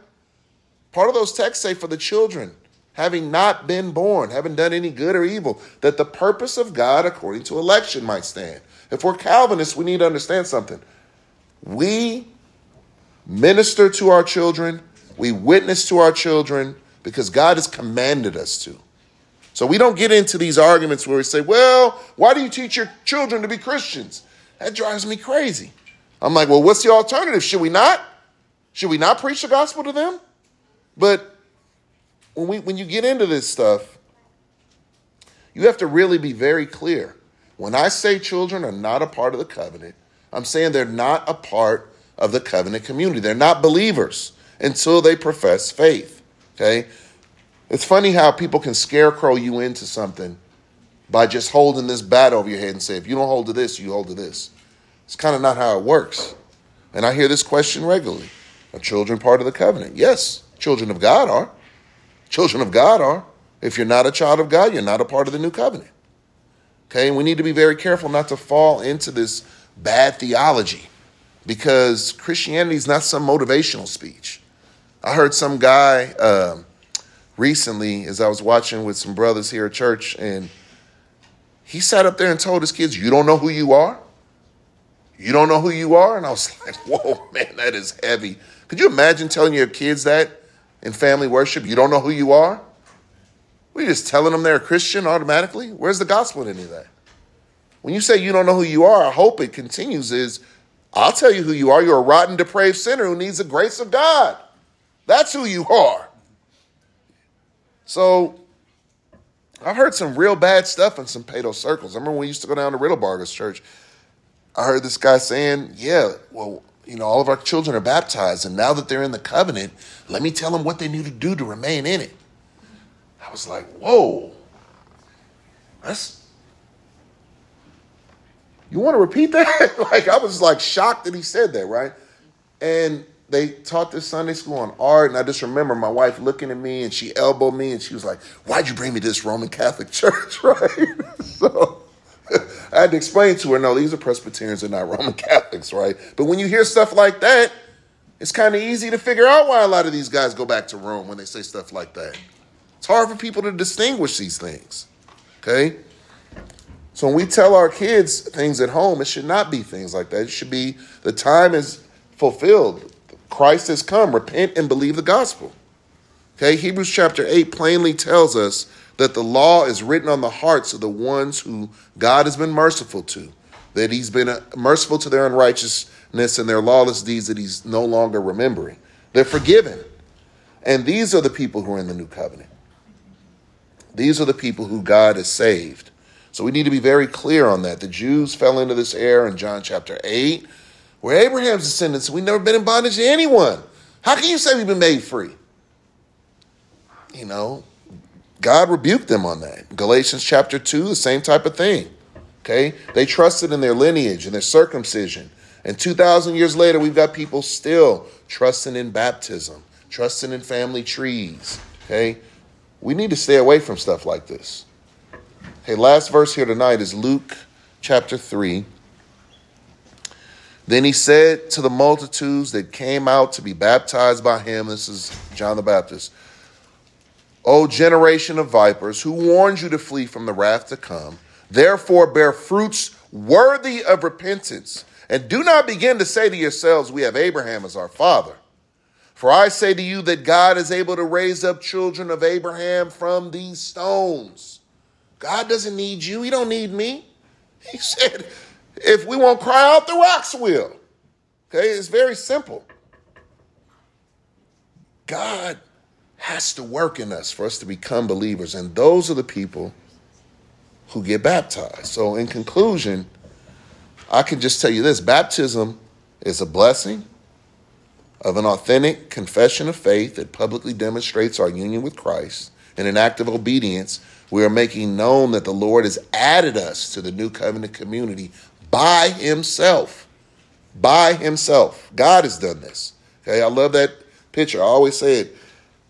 Part of those texts say for the children, having not been born, haven't done any good or evil, that the purpose of God according to election might stand. If we're Calvinists, we need to understand something. We minister to our children we witness to our children because God has commanded us to. So we don't get into these arguments where we say, well, why do you teach your children to be Christians? That drives me crazy. I'm like, well, what's the alternative? Should we not? Should we not preach the gospel to them? But when, we, when you get into this stuff, you have to really be very clear. When I say children are not a part of the covenant, I'm saying they're not a part of the covenant community. They're not believers. until they profess faith. Okay? It's funny how people can scarecrow you into something by just holding this bat over your head and say, if you don't hold to this, you hold to this. It's kind of not how it works. And I hear this question regularly. Are children part of the covenant? Yes, children of God are. Children of God are. If you're not a child of God, you're not a part of the new covenant. Okay, and we need to be very careful not to fall into this bad theology because Christianity is not some motivational speech. I heard some guy uh, recently, as I was watching with some brothers here at church, and he sat up there and told his kids, You don't know who you are? You don't know who you are? And I was <laughs> like, Whoa, man, that is heavy. Could you imagine telling your kids that in family worship? You don't know who you are? We're just telling them they're a Christian automatically? Where's the gospel in any of that? When you say you don't know who you are, I hope it continues is I'll tell you who you are. You're a rotten, depraved sinner who needs the grace of God. That's who you are. So I've heard some real bad stuff in some pedo circles. I remember when we used to go down to Riddlebarger's church. I heard this guy saying, Yeah, well, you know, all of our children are baptized, and now that they're in the covenant, let me tell them what they need to do to remain in it. I was like, Whoa, that's. You want to repeat that? <laughs> like, I was like shocked that he said that, right? And they taught this Sunday school on art, and I just remember my wife looking at me and she elbowed me and she was like, Why'd you bring me to this Roman Catholic <laughs> church? <laughs> Right? so I had to explain to her, no, these are Presbyterians, they're not Roman <laughs> Catholics, right? But when you hear stuff like that, it's kind of easy to figure out why a lot of these guys go back to Rome when they say stuff like that. It's hard for people to distinguish these things. Okay? So when we tell our kids things at home, it should not be things like that. It should be the time is fulfilled. Christ has come. Repent and believe the gospel. Okay, Hebrews chapter 8 plainly tells us that the law is written on the hearts of the ones who God has been merciful to, that he's been uh, merciful to their unrighteousness and their lawless deeds that he's no longer remembering. They're forgiven. And these are the people who are in the new covenant. These are the people who God has saved. So we need to be very clear on that. The Jews fell into this error in John chapter 8. We're Abraham's descendants. We've never been in bondage to anyone. How can you say we've been made free? You know, God rebuked them on that. Galatians chapter 2, the same type of thing. Okay? They trusted in their lineage and their circumcision. And 2,000 years later, we've got people still trusting in baptism, trusting in family trees. Okay? We need to stay away from stuff like this. Okay, last verse here tonight is Luke chapter 3. Then he said to the multitudes that came out to be baptized by him, this is John the Baptist, O generation of vipers, who warned you to flee from the wrath to come, therefore bear fruits worthy of repentance. And do not begin to say to yourselves, We have Abraham as our father. For I say to you that God is able to raise up children of Abraham from these stones. God doesn't need you, He don't need me. He <laughs> said, if we won't cry out, the rocks will. Okay, it's very simple. God has to work in us for us to become believers, and those are the people who get baptized. So, in conclusion, I can just tell you this baptism is a blessing of an authentic confession of faith that publicly demonstrates our union with Christ. In an act of obedience, we are making known that the Lord has added us to the new covenant community by himself. By himself. God has done this. Okay, I love that picture. I always say it.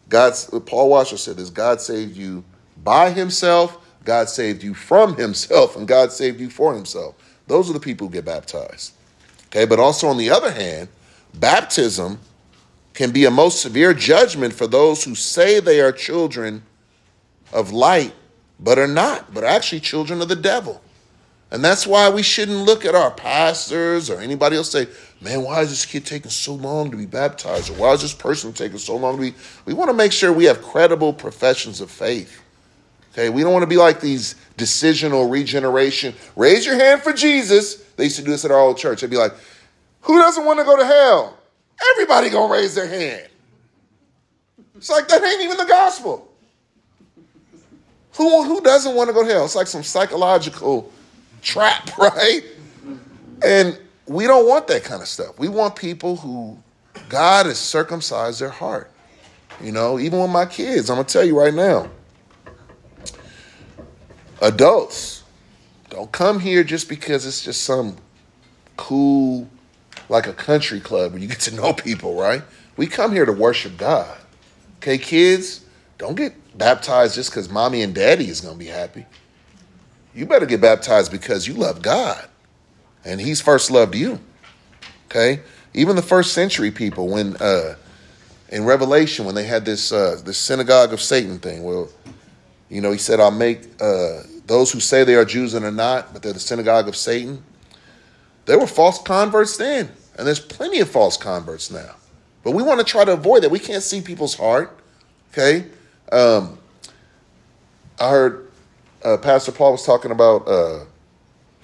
God's Paul Washer said this God saved you by himself, God saved you from himself, and God saved you for himself. Those are the people who get baptized. Okay, but also on the other hand, baptism can be a most severe judgment for those who say they are children of light, but are not, but are actually children of the devil. And that's why we shouldn't look at our pastors or anybody else say, man, why is this kid taking so long to be baptized? Or why is this person taking so long to be? We want to make sure we have credible professions of faith. Okay, we don't want to be like these decisional regeneration. Raise your hand for Jesus. They used to do this at our old church. They'd be like, who doesn't want to go to hell? Everybody gonna raise their hand. It's like that ain't even the gospel. Who, who doesn't want to go to hell? It's like some psychological trap, <laughs> right? And we don't want that kind of stuff. We want people who God has circumcised their heart. You know, even with my kids, I'm gonna tell you right now. Adults, don't come here just because it's just some cool, like a country club where you get to know people, right? We come here to worship God. Okay, kids, don't get baptized just because mommy and daddy is gonna be happy. You better get baptized because you love God and He's first loved you. Okay? Even the first century people, when uh, in Revelation when they had this uh, this synagogue of Satan thing. Well, you know, he said, "I'll make uh, those who say they are Jews and are not, but they're the synagogue of Satan." There were false converts then, and there's plenty of false converts now. But we want to try to avoid that. We can't see people's heart. Okay, um, I heard uh, Pastor Paul was talking about uh,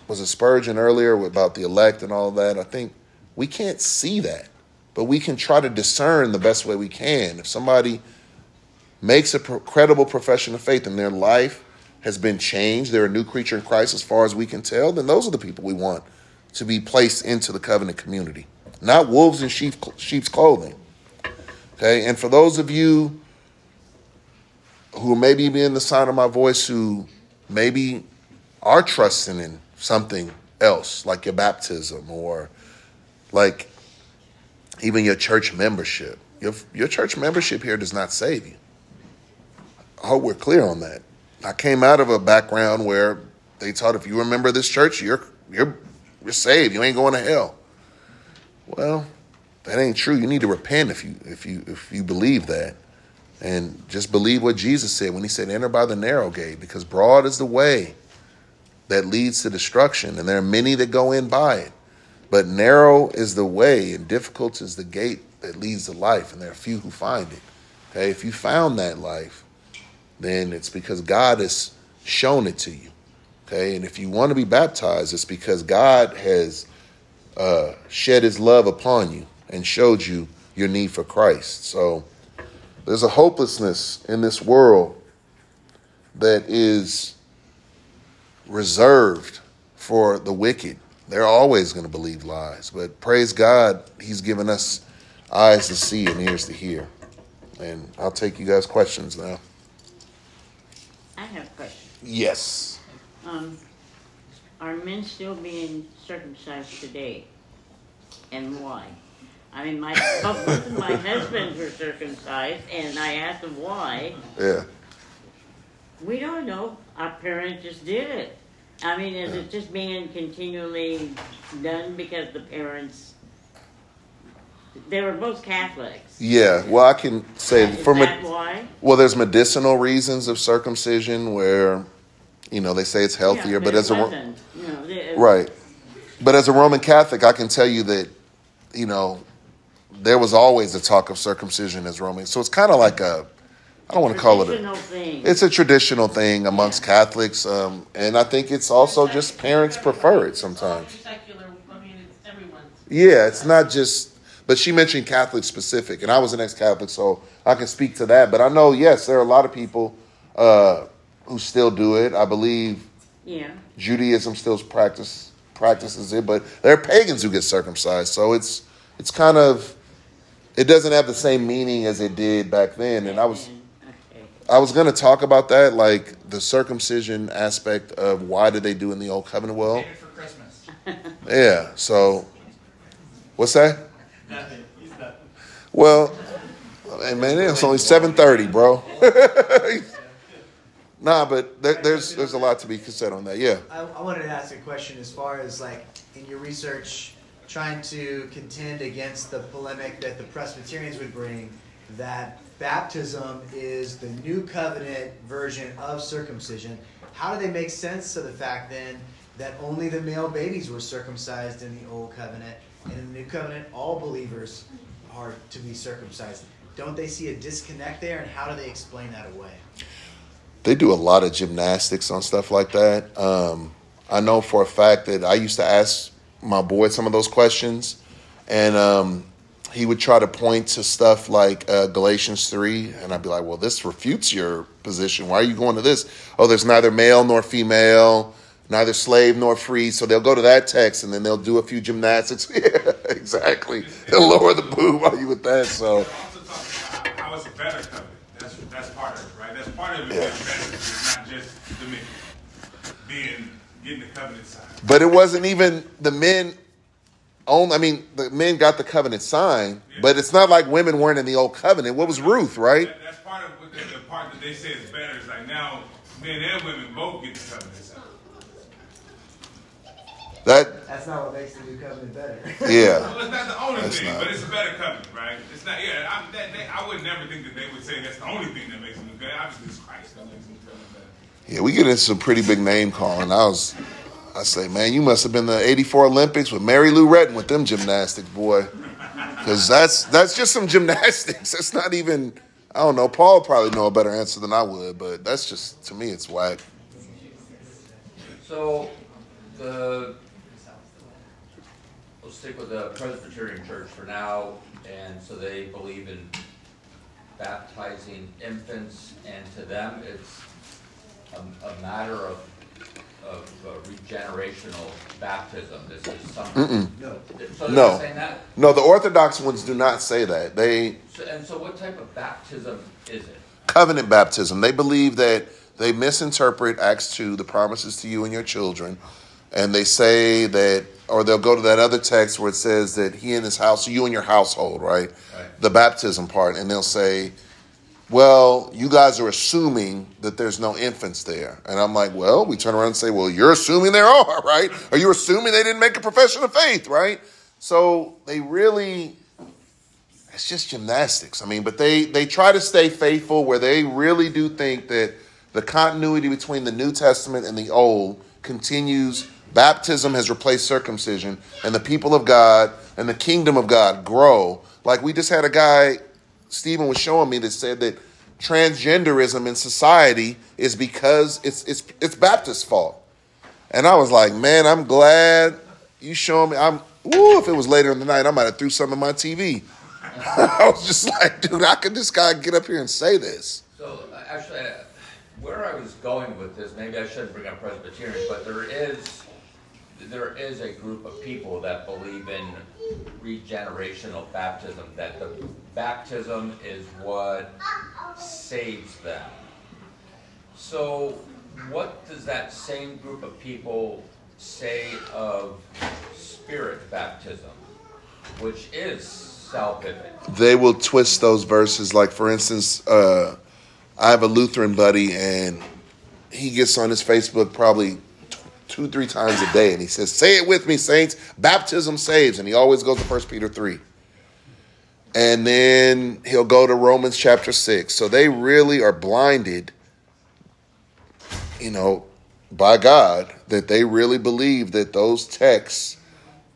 was it Spurgeon earlier about the elect and all that. I think we can't see that but we can try to discern the best way we can. If somebody makes a credible profession of faith and their life has been changed, they're a new creature in Christ as far as we can tell, then those are the people we want to be placed into the covenant community, not wolves in sheep, sheep's clothing. Okay, and for those of you who maybe be in the sound of my voice who maybe are trusting in something else, like your baptism or like even your church membership. Your, your church membership here does not save you. I hope we're clear on that. I came out of a background where they taught if you remember this church, you're you're you're saved. You ain't going to hell. Well, that ain't true. You need to repent if you if you if you believe that. And just believe what Jesus said when he said, Enter by the narrow gate, because broad is the way that leads to destruction, and there are many that go in by it. But narrow is the way, and difficult is the gate that leads to life, and there are few who find it. Okay, if you found that life, then it's because God has shown it to you. Okay, and if you want to be baptized, it's because God has uh, shed His love upon you and showed you your need for Christ. So there's a hopelessness in this world that is reserved for the wicked they're always going to believe lies. But praise God, He's given us eyes to see and ears to hear. And I'll take you guys' questions now. I have a question. Yes. Um, are men still being circumcised today? And why? I mean, my both my husbands were circumcised, and I asked them why. Yeah. We don't know. Our parents just did it. I mean, is it just being continually done because the parents, they were both Catholics? Yeah, well, I can say Is from that a, why? well, there's medicinal reasons of circumcision where, you know, they say it's healthier, Yeah, but it as a you know, right, but as a Roman Catholic, I can tell you that, you know, there was always a talk of circumcision as Roman, so it's kind of like a I don't want to call it a. Thing. It's a traditional thing amongst Yeah. Catholics, um, and I think it's also just parents prefer it sometimes. Secular, I mean, it's everyone's. Yeah, it's not just. But she mentioned Catholic specific, and I was an ex-Catholic, so I can speak to that. But I know, yes, there are a lot of people uh, who still do it. I believe yeah. Judaism still practice practices it, but there are pagans who get circumcised. So it's it's kind of it doesn't have the same meaning as it did back then. And I was Okay. I was going to talk about that, like the circumcision aspect of why did they do in the old covenant? Well, Save it for Christmas. <laughs> yeah. So, what's that? Nothing. Nothing. Well, hey man, it's only seven thirty, bro. <laughs> nah, but there, there's there's a lot to be said on that. Yeah. I, I wanted to ask a question as far as like in your research, trying to contend against the polemic that the Presbyterians would bring that baptism is the new covenant version of circumcision. How do they make sense of the fact then that only the male babies were circumcised in the old covenant, and in the new covenant, all believers are to be circumcised? Don't they see a disconnect there, and how do they explain that away? they do a lot of gymnastics on stuff like that. Um, I know for a fact that I used to ask my boy some of those questions, and um, he would try to point to stuff like uh, Galatians 3, and I'd be like, well, this refutes your position. Why are you going to this? Oh, there's neither male nor female, neither slave nor free. So they'll go to that text, and then they'll do a few gymnastics. <laughs> yeah, exactly. They'll lower the boob while you with that. So Also talking about how it's a better covenant. That's that's part of it, right? That's part of it Yeah. It's not just the being getting the covenant signed. But it wasn't even the men own. I mean, the men got the covenant signed, but it's not like women weren't in the old covenant. What was Ruth, right? That, that's part of what the, the part that they say is better. Is like now men and women both get the covenant signed. That That's not what makes the new covenant better. <laughs> yeah. Well, it's not the only That's thing, not- but it's a better covenant, right? It's not. Yeah, I, that, they, I would never think that they would say that's the only thing that makes them good. Obviously, it's Christ that makes them covenant better. Yeah, we get into some pretty big name calling. I was, I say, man, you must have been the '84 Olympics with Mary Lou Retton with them gymnastics, boy. Because that's that's just some <laughs> gymnastics. That's not even. I don't know. Paul probably know a better answer than I would, but that's just to me, it's whack. So, the, we'll stick with the Presbyterian Church for now, and so they believe in baptizing infants, and to them, it's a, a matter of, of uh, regenerational baptism. This is something. No. So No. they're not saying that? No, the Orthodox ones do not say that. They So, and so what type of baptism is it? covenant baptism. They believe that they misinterpret Acts 2, the promises to you and your children, and they say that, or they'll go to that other text where it says that he and his house, you and your household, right? Right. The baptism part, and they'll say, well, you guys are assuming that there's no infants there. And I'm like, well, we turn around and say, well, you're assuming there are, <laughs> right? Are you assuming they didn't make a profession of faith, right? So they really it's just gymnastics. I mean, but they they try to stay faithful where they really do think that the continuity between the New Testament and the Old continues. Baptism has replaced circumcision, and the people of God and the kingdom of God grow. Like we just had a guy, Stephen was showing me that said that transgenderism in society is because it's it's it's Baptist fault. And I was like, man, I'm glad you showing me. I'm ooh, if it was later in the night, I might have threw something on my TV. <laughs> I was just like, dude, how could this guy get up here and say this? So, uh, actually, uh, where I was going with this, maybe I shouldn't bring up Presbyterians, but there is, there is a group of people that believe in regenerational baptism, that the baptism is what saves them. So, what does that same group of people say of spirit baptism, which is salvific? They will twist those verses. Like, for instance, uh, I have a Lutheran buddy, and he gets on his Facebook probably two, three times a day, and he says, Say it with me, saints, baptism saves. And he always goes to 1 Peter 3. And then he'll go to Romans chapter 6. So they really are blinded, you know, by God, that they really believe that those texts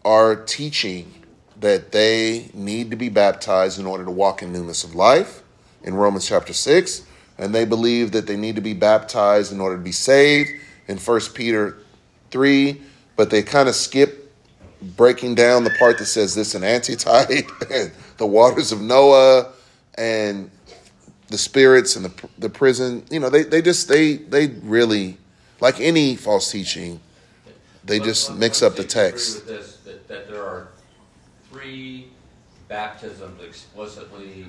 are teaching that they need to be baptized in order to walk in newness of life in Romans chapter 6. And they believe that they need to be baptized in order to be saved in 1 Peter 3. But they kind of skip breaking down the part that says this in antitype <laughs> and the waters of Noah and the spirits and the, the prison. You know, they, they just, they, they really, like any false teaching, they just mix up the see if you agree text. with this, that, that there are three baptisms explicitly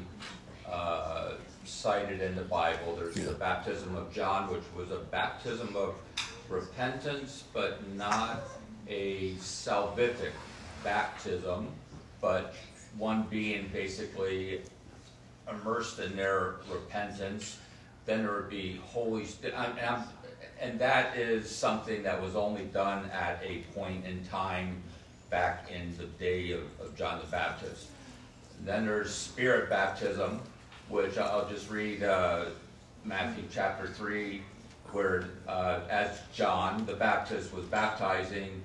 uh, cited in the Bible. There's Yeah. the baptism of John, which was a baptism of repentance, but not a salvific baptism, but one being basically immersed in their repentance, then there would be Holy Spirit. And, and that is something that was only done at a point in time back in the day of, of John the Baptist. Then there's Spirit baptism, which I'll just read uh, Matthew chapter 3, where uh, as John the Baptist was baptizing,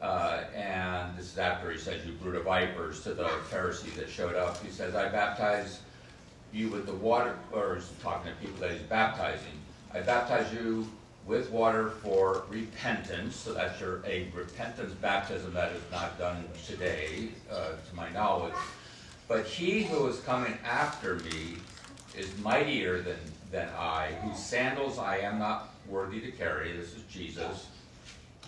uh, and this is after he says, You brood of vipers, to the Pharisees that showed up. He says, I baptize you with the water, or he's talking to people that he's baptizing. I baptize you with water for repentance, so that's your, a repentance baptism that is not done today, uh, to my knowledge. But he who is coming after me is mightier than, than I, whose sandals I am not worthy to carry. This is Jesus.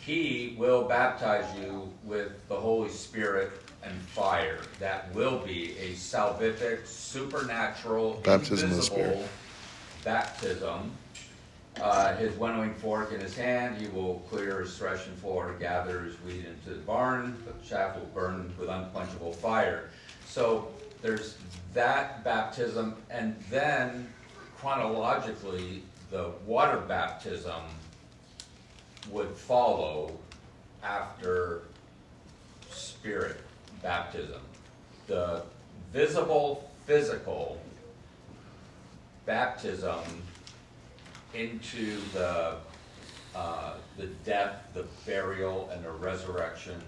He will baptize you with the Holy Spirit and fire. That will be a salvific, supernatural, Baptism the invisible baptism. Uh, his winnowing fork in his hand, he will clear his threshing floor, gather his wheat into the barn, but chaff will burn with unquenchable fire. So there's that baptism, and then chronologically, the water baptism would follow after spirit baptism. The visible, physical baptism into the, uh, the death, the burial, and the resurrection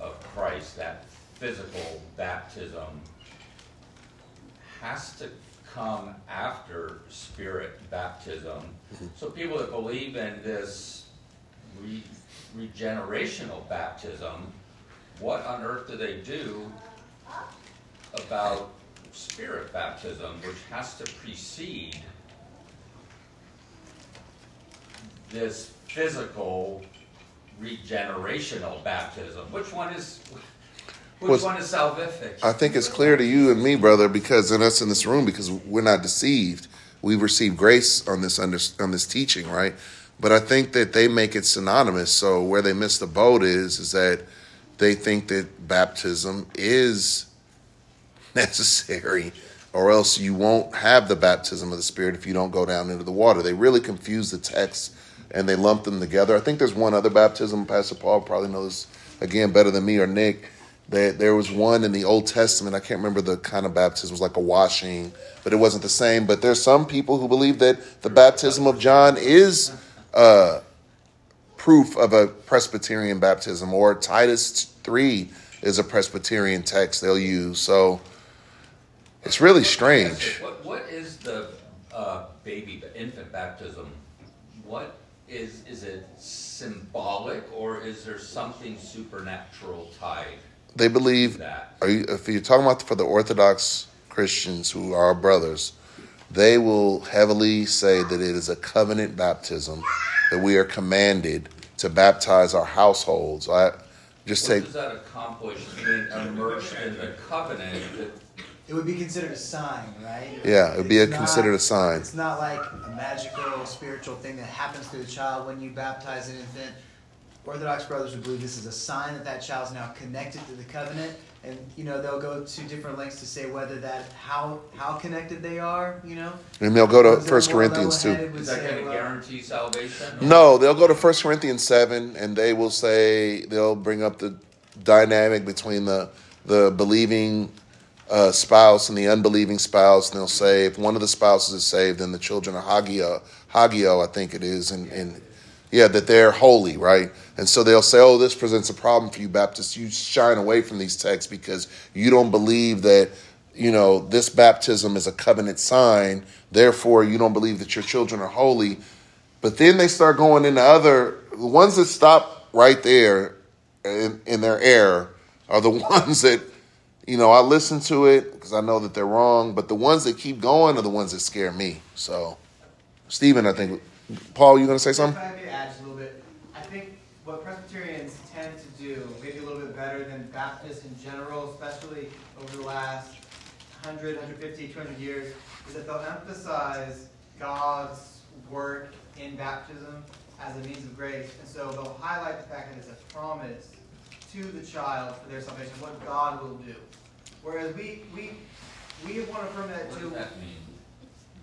of Christ, that physical baptism has to come after spirit baptism. So people that believe in this re- regenerational baptism, what on earth do they do about spirit baptism, which has to precede this physical regenerational baptism? Which one is which Was- one is salvific? I think it's clear to you and me, brother, because in us in this room, because we're not deceived. We've received grace on this under, on this teaching, right? But I think that they make it synonymous. So where they miss the boat is is that they think that baptism is <laughs> necessary, or else you won't have the baptism of the Spirit if you don't go down into the water. They really confuse the texts and they lump them together. I think there's one other baptism. Pastor Paul probably knows again better than me or Nick. That there was one in the Old Testament. I can't remember the kind of baptism. It was like a washing, but it wasn't the same. But there's some people who believe that the baptism of John is uh, proof of a Presbyterian baptism, or Titus 3 is a Presbyterian text they'll use. So it's really strange. What, what is the uh, baby, the infant baptism? What is, is it symbolic or is there something supernatural tied They believe, that? are you, if you're talking about for the Orthodox Christians who are our brothers, they will heavily say that it is a covenant baptism, that we are commanded to baptize our households. I just What take does that accomplish being immersed in the covenant? that- It would be considered a sign, right? Yeah, it would be a, not- considered a sign. It's not like a magical, spiritual thing that happens to the child when you baptize an infant. Orthodox brothers would believe this is a sign that that child's now connected to the covenant, and you know they'll go to different lengths to say whether that how how connected they are. You know, And they'll go to Ones First Corinthians too. level-headed Is that say, going to guarantee salvation? No, they'll go to First Corinthians seven, and they will say they'll bring up the dynamic between the the believing uh, spouse and the unbelieving spouse, and they'll say if one of the spouses is saved, then the children are Hagio, Hagio, I think it is, and, and yeah, that they're holy, right? And so they'll say, oh, this presents a problem for you Baptists. You shine away from these texts because you don't believe that you know this baptism is a covenant sign. Therefore, you don't believe that your children are holy. But then they start going into other the ones that stop right there in, in their error are the <laughs> ones that you know I listen to it because I know that they're wrong. But the ones that keep going are the ones that scare me. So, Stephen, I think Paul, you gonna say something? If I add just a little bit, I think what Presbyterians tend to do, maybe a little bit better than Baptists in general, especially over the last 100, 150, 200 years, is that they'll emphasize God's work in baptism as a means of grace. And so they'll highlight the fact that it's a promise to the child for their salvation, what God will do. Whereas we, we, we want to affirm that What too does that mean?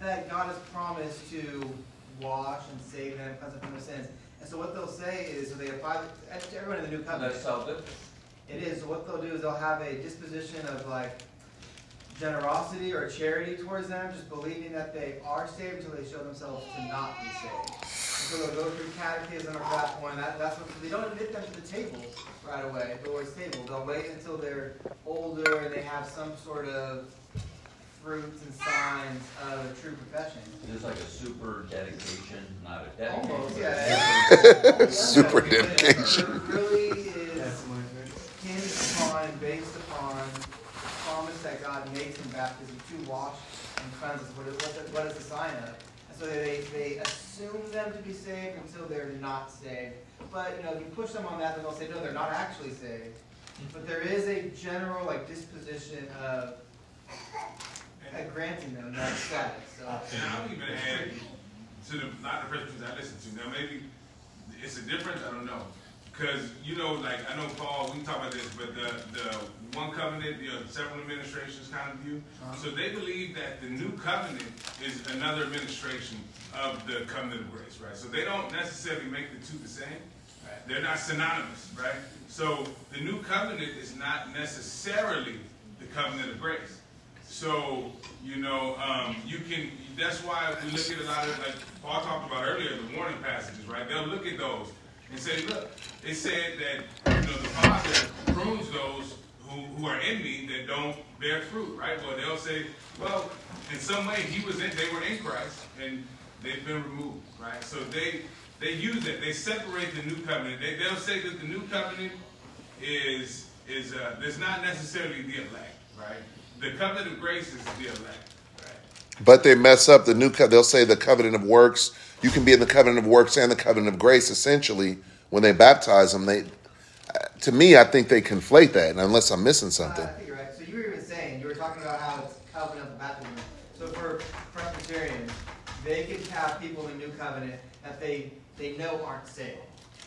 that God has promised to wash and save them, cleanse them from their sins. And so what they'll say is, so they apply to everyone in the new covenant. That's salvific. It is. So what they'll do is they'll have a disposition of like generosity or charity towards them, just believing that they are saved until they show themselves to not be saved. And so they'll go through catechism or that point. That, that's what they don't admit them to the table right away, the Lord's table. They'll wait until they're older and they have some sort of fruits and signs of a true profession. Is this like a super dedication, not a dedication? Almost, yeah. <laughs> Super dedication. really is hinged upon and based upon the promise that God makes in baptism to wash and cleanse us. What is, what is- what is the sign of? And so they, they assume them to be saved until they're not saved. But, you know, if you push them on that, then they'll say, no, they're not actually saved. but there is a general like disposition of uh, granting them that status. So And I'll even add to the, not the Presbyterians I listen to, now maybe it's a difference, I don't know. Cause, you know, like, I know Paul, we can talk about this, but the, the one covenant, you know, several administrations kind of view. So they believe that the new covenant is another administration of the covenant of grace, right? So they don't necessarily make the two the same. They're not synonymous, right? So the new covenant is not necessarily the covenant of grace. So, you know, um, you can, that's why we look at a lot of, like Paul talked about earlier, the warning passages, right? They'll look at those and say, look, it said that, you know, the Father prunes those who, who are in me that don't bear fruit, right? Well, they'll say, well, in some way he was in, they were in Christ and they've been removed, right? So they, they use it. They separate the new covenant. They, they'll say that the new covenant is, is, uh, there's not necessarily the elect, right? The covenant of grace is the elect, right? But they mess up the new co- they'll say the covenant of works. You can be in the covenant of works and the covenant of grace essentially when they baptize them. They uh, to me I think they conflate that unless I'm missing something. Uh, I think you're right. So you were even saying you were talking about how it's covenant of baptism. So for Presbyterians, they can have people in the new covenant that they they know aren't saved.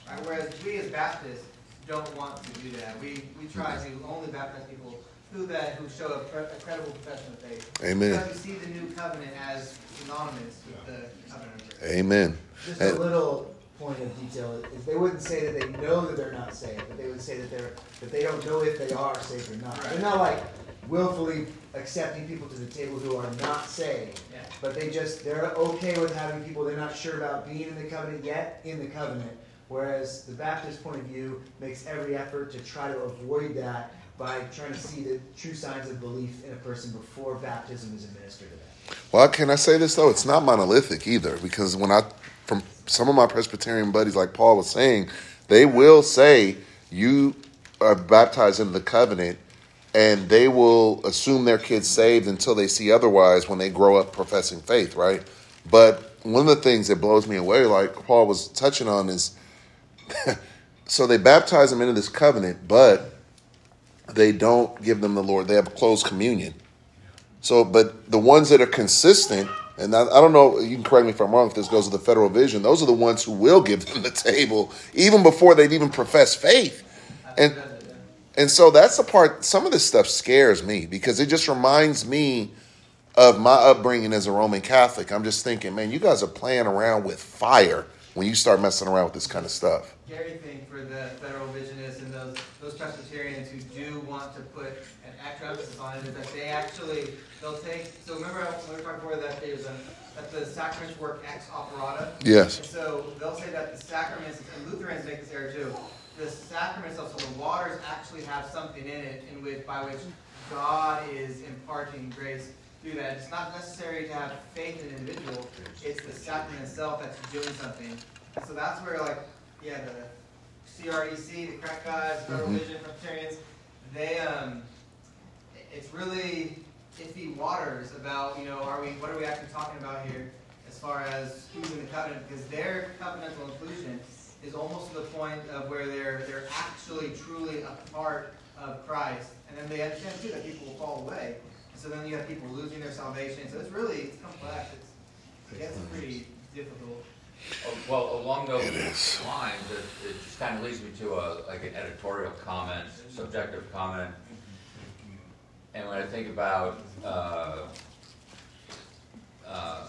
Right? Whereas we as Baptists don't want to do that. We we try to only baptize people who that who show a, pre- a credible profession of faith. Amen. Because we see the new covenant as synonymous with the covenant. Amen. Just And- a little point of detail is they wouldn't say that they know that they're not saved, but they would say that they're that they don't know if they are saved or not. They're not like willfully accepting people to the table who are not saved. Yeah. But they just they're okay with having people they're not sure about being in the covenant yet in the covenant. Whereas the Baptist point of view makes every effort to try to avoid that by trying to see the true signs of belief in a person before baptism is administered to them. Well, can I say this though? It's not monolithic either, because when I, from some of my Presbyterian buddies, like Paul was saying, they will say you are baptized in the covenant, and they will assume their kids saved until they see otherwise when they grow up professing faith, right? But one of the things that blows me away, like Paul was touching on, is <laughs> so they baptize them into this covenant, but they don't give them the Lord. They have closed communion. So, but the ones that are consistent, and I, I don't know, you can correct me if I'm wrong if this goes to the federal vision, those are the ones who will give them the table even before they've even professed faith. And, and so that's the part, some of this stuff scares me because it just reminds me of my upbringing as a Roman Catholic. I'm just thinking, man, you guys are playing around with fire when you start messing around with this kind of stuff. scary thing for the federal visionists and those those Presbyterians who do want to put an extra emphasis on it is that they actually they'll take. So remember when we talking before that there's a that the sacraments work ex operata. Yes. And so they'll say that the sacraments and Lutherans make this error too. The sacraments, so the waters actually have something in it in which by which God is imparting grace through that. It's not necessary to have faith in an individual. It's the sacrament itself that's doing something. So that's where like yeah the CREC, the crack guys, Federal Mhm. Vision, Presbyterians, they um, it's really iffy waters about you know are we what are we actually talking about here as far as who's in the covenant because their covenantal inclusion is almost to the point of where they're they're actually truly a part of Christ, and then they understand too that people will fall away. And so then you have people losing their salvation. So it's really it's complex. It's it gets pretty difficult. Oh, Well, along those It is. lines, it, it just kind of leads me to a, like an editorial comment, subjective comment. And when I think about, uh, uh,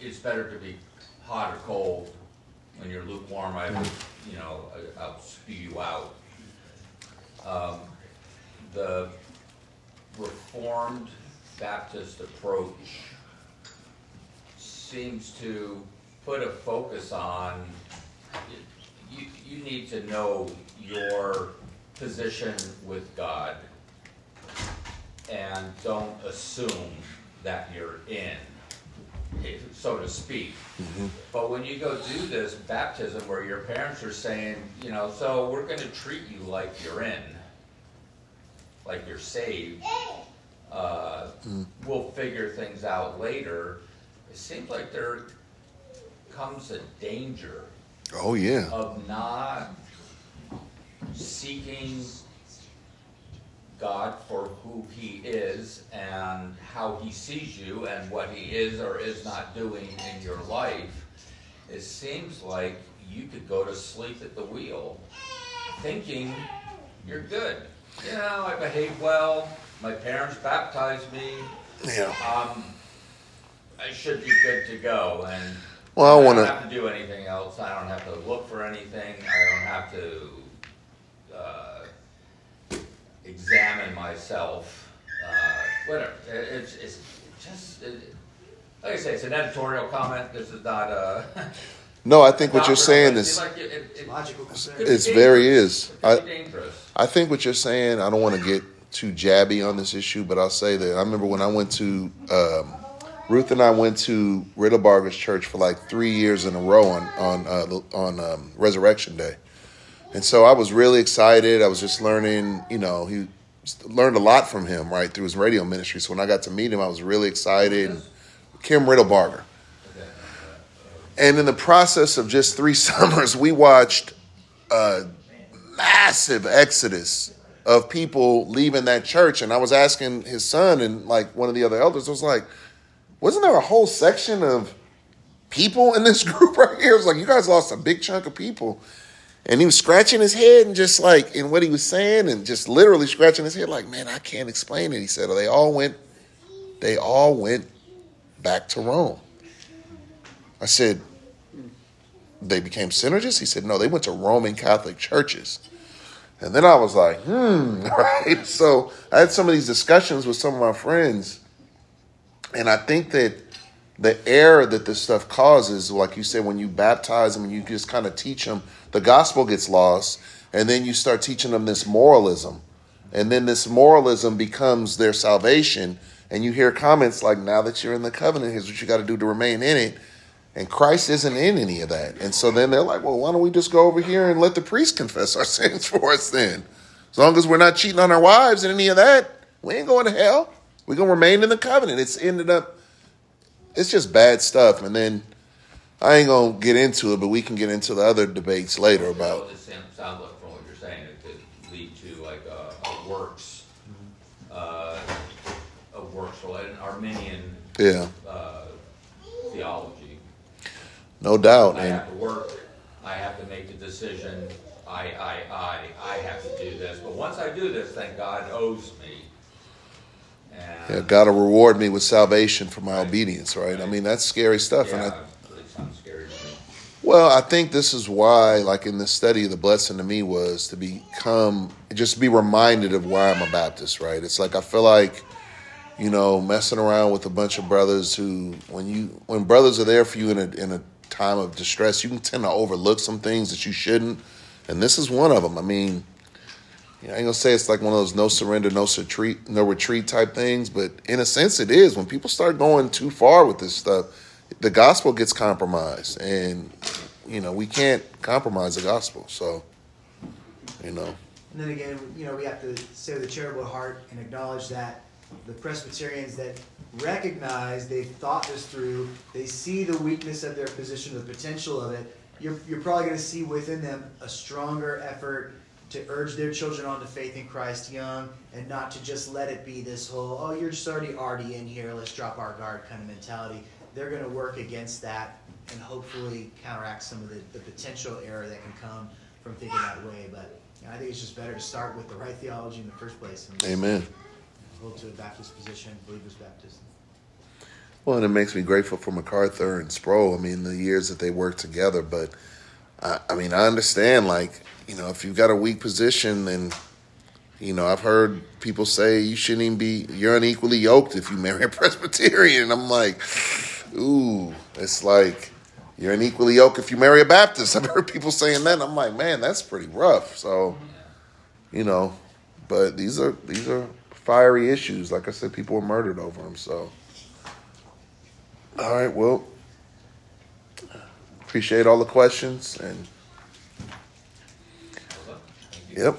it's better to be hot or cold. When you're lukewarm, I would, you know, I- I'll spew you out. Um, the Reformed Baptist approach seems to put a focus on, you, you need to know your position with God and don't assume that you're in, so to speak. Mm-hmm. But when you go do this baptism where your parents are saying, you know, so we're gonna treat you like you're in, like you're saved, uh, we'll figure things out later. It seems like there comes a danger Oh, yeah. of not seeking God for who He is and how He sees you and what He is or is not doing in your life, it seems like you could go to sleep at the wheel thinking you're good. You know, I behave well, my parents baptized me, Yeah. um, I should be good to go. And Well, I I want don't have to do anything else. I don't have to look for anything. I don't have to uh, examine myself. Uh, whatever. It, it's, it's just, it, like I say, it's an editorial comment. This is not a. <laughs> No, I think what you're saying is like it, it, it, Logical concern. could be it's very is. I. I think what you're saying. I don't want to get too jabby on this issue, but I'll say that I remember when I went to um, Ruth and I went to Riddlebarger's church for like three years in a row on on uh, on um, Resurrection Day, and so I was really excited. I was just learning. You know, he learned a lot from him right through his radio ministry. So when I got to meet him, I was really excited. Kim Riddlebarger. And in the process of just three <laughs> summers, we watched a massive exodus of people leaving that church. And I was asking his son and like one of the other elders, I was like, wasn't there a whole section of people in this <laughs> group right here? It was like, you guys lost a big chunk of people. And he was scratching his head and just like in what he was saying and just literally scratching his head, like, man, I can't explain it. He said, they all went, they all went back to Rome. I said, they became synergists? He said, no, they went to Roman Catholic churches. And then I was like, hmm, <laughs> right? So I had some of these discussions with some of my friends. And I think that the error that this stuff causes, like you said, when you baptize them and you just kind of teach them, the gospel gets lost. And then you start teaching them this moralism. And then this moralism becomes their salvation. And you hear comments like, now that you're in the covenant, here's what you got to do to remain in it. And Christ isn't in any of that. And so then they're like, well, why don't we just go over here and let the priest confess our <laughs> sins for us then? As long as we're not cheating on our wives and any of that, we ain't going to hell. We're going to remain in the covenant. It's ended up, it's just bad stuff. And then I ain't going to get into it, but we can get into the other debates later about, it sounds sounds like from what you're saying, it could lead to like a, a works, uh, a works, related an Arminian, yeah, uh, theology. No doubt. I And have to work, I have to make the decision, I, I, I, I have to do this, but once I do this, then God owes me. yeah, God will reward me with salvation for my Right. obedience, right? I mean, that's scary stuff. And I, yeah, it sounds scary to me. Well, I think this is why, like in this study, the blessing to me was to become, just be reminded of why I'm a Baptist, right? It's like I feel like, you know, messing around with a bunch of brothers who, when you, when brothers are there for you in a in a time of distress, you can tend to overlook some things that you shouldn't, and this is one of them. I mean, you know, I ain't gonna say it's like one of those no surrender, no retreat, no retreat type things, but in a sense, it is. When people start going too far with this stuff, the gospel gets compromised, and you know we can't compromise the gospel. So, you know, And then again, you know, we have to say with a charitable heart and acknowledge that the Presbyterians that recognize they've thought this through, they see the weakness of their position, the potential of it. You're, you're probably going to see within them a stronger effort to urge their children on to faith in Christ young and not to just let it be this whole, oh, you're just already already in here, let's drop our guard kind of mentality. They're going to work against that and hopefully counteract some of the, the potential error that can come from thinking that way. But you know, I think it's just better to start with the right theology in the first place Amen. To a Baptist position, believers Baptist. Well, and it makes me grateful for MacArthur and Sproul. I mean, the years that they worked together. But I, I mean, I understand. Like, you know, if you've got a weak position, then you know, I've heard people say you shouldn't even be. You're unequally yoked if you marry a <laughs> Presbyterian. I'm like, ooh, it's like you're unequally yoked if you marry a Baptist. <laughs> I've heard people saying that. And I'm like, man, that's pretty rough. So, you know, but these are these are fiery issues. Like I said, people were murdered over them. So. All right, well, appreciate all the questions and yep,